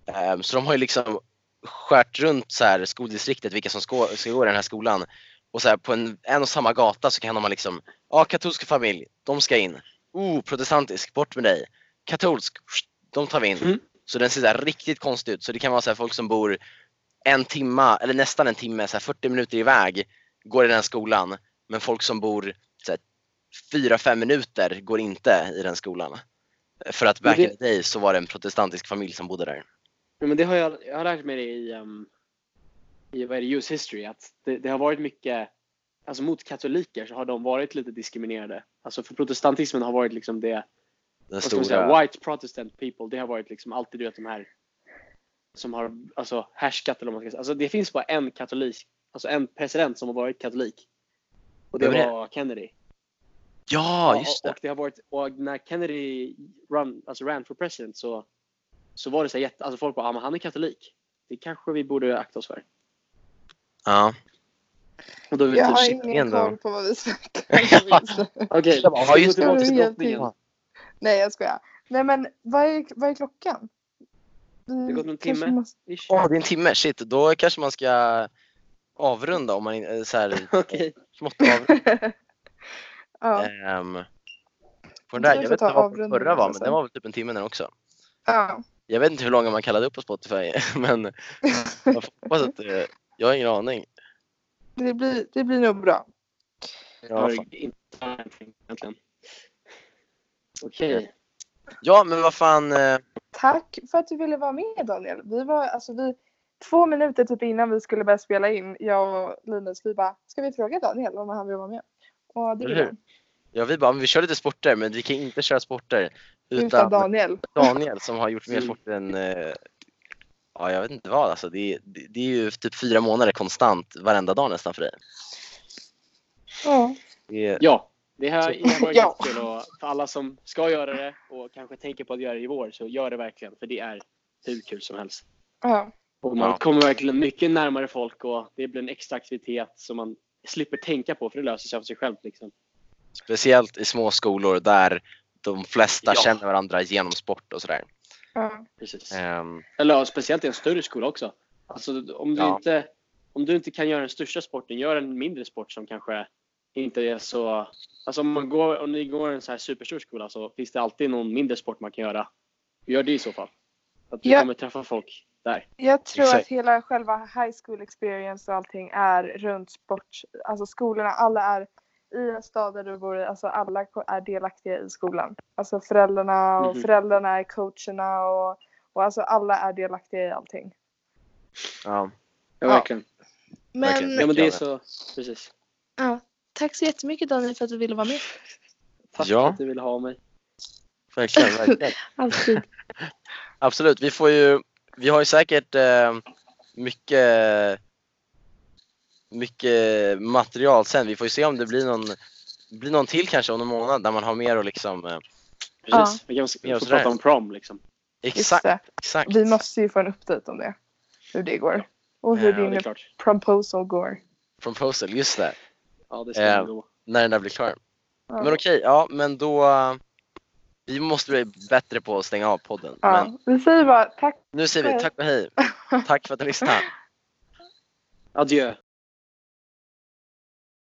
Ehm, så de har ju liksom skärt runt så här skoldistriktet, vilka som ska, ska gå i den här skolan. Och så här på en, en och samma gata så kan ha liksom, ja katolska familj, de ska in. Oh, protestantisk, bort med dig. Katolsk, de tar vi in. Mm. Så den ser så här riktigt konstig ut. Så det kan vara så här folk som bor en timma, eller nästan en timme, så här 40 minuter iväg, går i den skolan. Men folk som bor så här, 4-5 minuter går inte i den skolan. För att back Men in the day så var det en protestantisk familj som bodde där. Ja, men det har jag, jag har lärt mig det i, um, i vad är det, US history. Att det, det har varit mycket, alltså mot katoliker så har de varit lite diskriminerade. Alltså för protestantismen har varit liksom det, Den stora... säga, white protestant people. Det har varit liksom alltid du vet de här som har alltså härskat eller vad man ska säga. Alltså det finns bara en katolik, alltså en president som har varit katolik. Och det det? var Kennedy. Ja, just och, det. och det har varit, och när Kennedy run, alltså ran for president så, så var det så här jätte, alltså folk bara, ah, men han är katolik. Det kanske vi borde akta oss för. Ja. Och då är vi Jag typ, har ingen koll på vad vi snackar om. Okej, ja, just det. Nej jag skojar. Nej men vad är, vad är klockan? Vi har gått en timme. Måste... Åh, det är en timme. Shit, då kanske man ska avrunda om man in- så här, smått avrunda. ja. På den Jag där, vet inte vad avrundningen förra var, men den var väl typ en timme den också. ja. Jag vet inte hur långa man kallade upp på Spotify, men jag hoppas att det, jag har ingen aning. Det, blir, det blir nog bra. Jag Ja, har fan. inte någonting egentligen. Okej. ja men vad fan. eh, Tack för att du ville vara med Daniel. Vi var alltså vi två minuter typ innan vi skulle börja spela in, jag och Linus, vi bara ska vi fråga Daniel om han vill vara med? Och det vill han. Ja, vi bara, men vi kör lite sporter, men vi kan inte köra sporter Utan, utan Daniel. Daniel som har gjort mer Mm. sport än, eh, ja jag vet inte vad alltså. Det, är- det, det är ju typ fyra månader konstant varenda dag nästan för dig. Ja. Det är, Ja, det har, det har varit Ja. jättekul och för alla som ska göra det och kanske tänker på att göra det i vår så gör det verkligen för det är hur kul som helst. ja. Och man kommer verkligen mycket närmare folk och det blir en extra aktivitet som man slipper tänka på för det löser sig av sig själv. Liksom. Speciellt i små skolor där de flesta Ja. känner varandra genom sport och sådär. Ja. Precis. Ehm, Eller ja, speciellt i en större skola också. Alltså, om, du Ja. inte, om du inte kan göra den största sporten, gör en mindre sport som kanske inte är så... Alltså om, man går, om ni går en så här superstor skola så finns det alltid någon mindre sport man kan göra. Gör det i så fall. Att du Ja. kommer träffa folk där. Jag tror Exakt. att hela själva high school experience och allting är runt sport. Alltså skolorna, alla är i en stad där du bor alltså alla är delaktiga i skolan. Alltså föräldrarna och Mhm. föräldrarna är coacherna och, och alltså alla är delaktiga i allting. ja. Ja, Ja. verkligen. Men Verkligen. Ja, men det är så... Precis. ja, tack så jättemycket Daniel för att du ville vara med. Tack Ja. för att du ville ha mig. Verkligen, verkligen. Alltid. Absolut, vi får ju, vi har ju säkert eh, mycket, mycket material sen. Vi får ju se om det blir någon, blir någon till kanske om någon månad där man har mer och liksom, eh, Precis. Vi kan Ja, få prata om prom liksom. Exakt, exakt. Vi måste ju få en update om det. Hur det går. Och hur Ja, din proposal går. Proposal, just det. Ja, det ska Eh, gå. När den där blir klar. Ja. Men okej, ja men då, vi måste bli bättre på att stänga av podden. Men Ja, vi säger bara tack. nu säger vi tack och hej. Tack för att ni lyssnade. Adjö.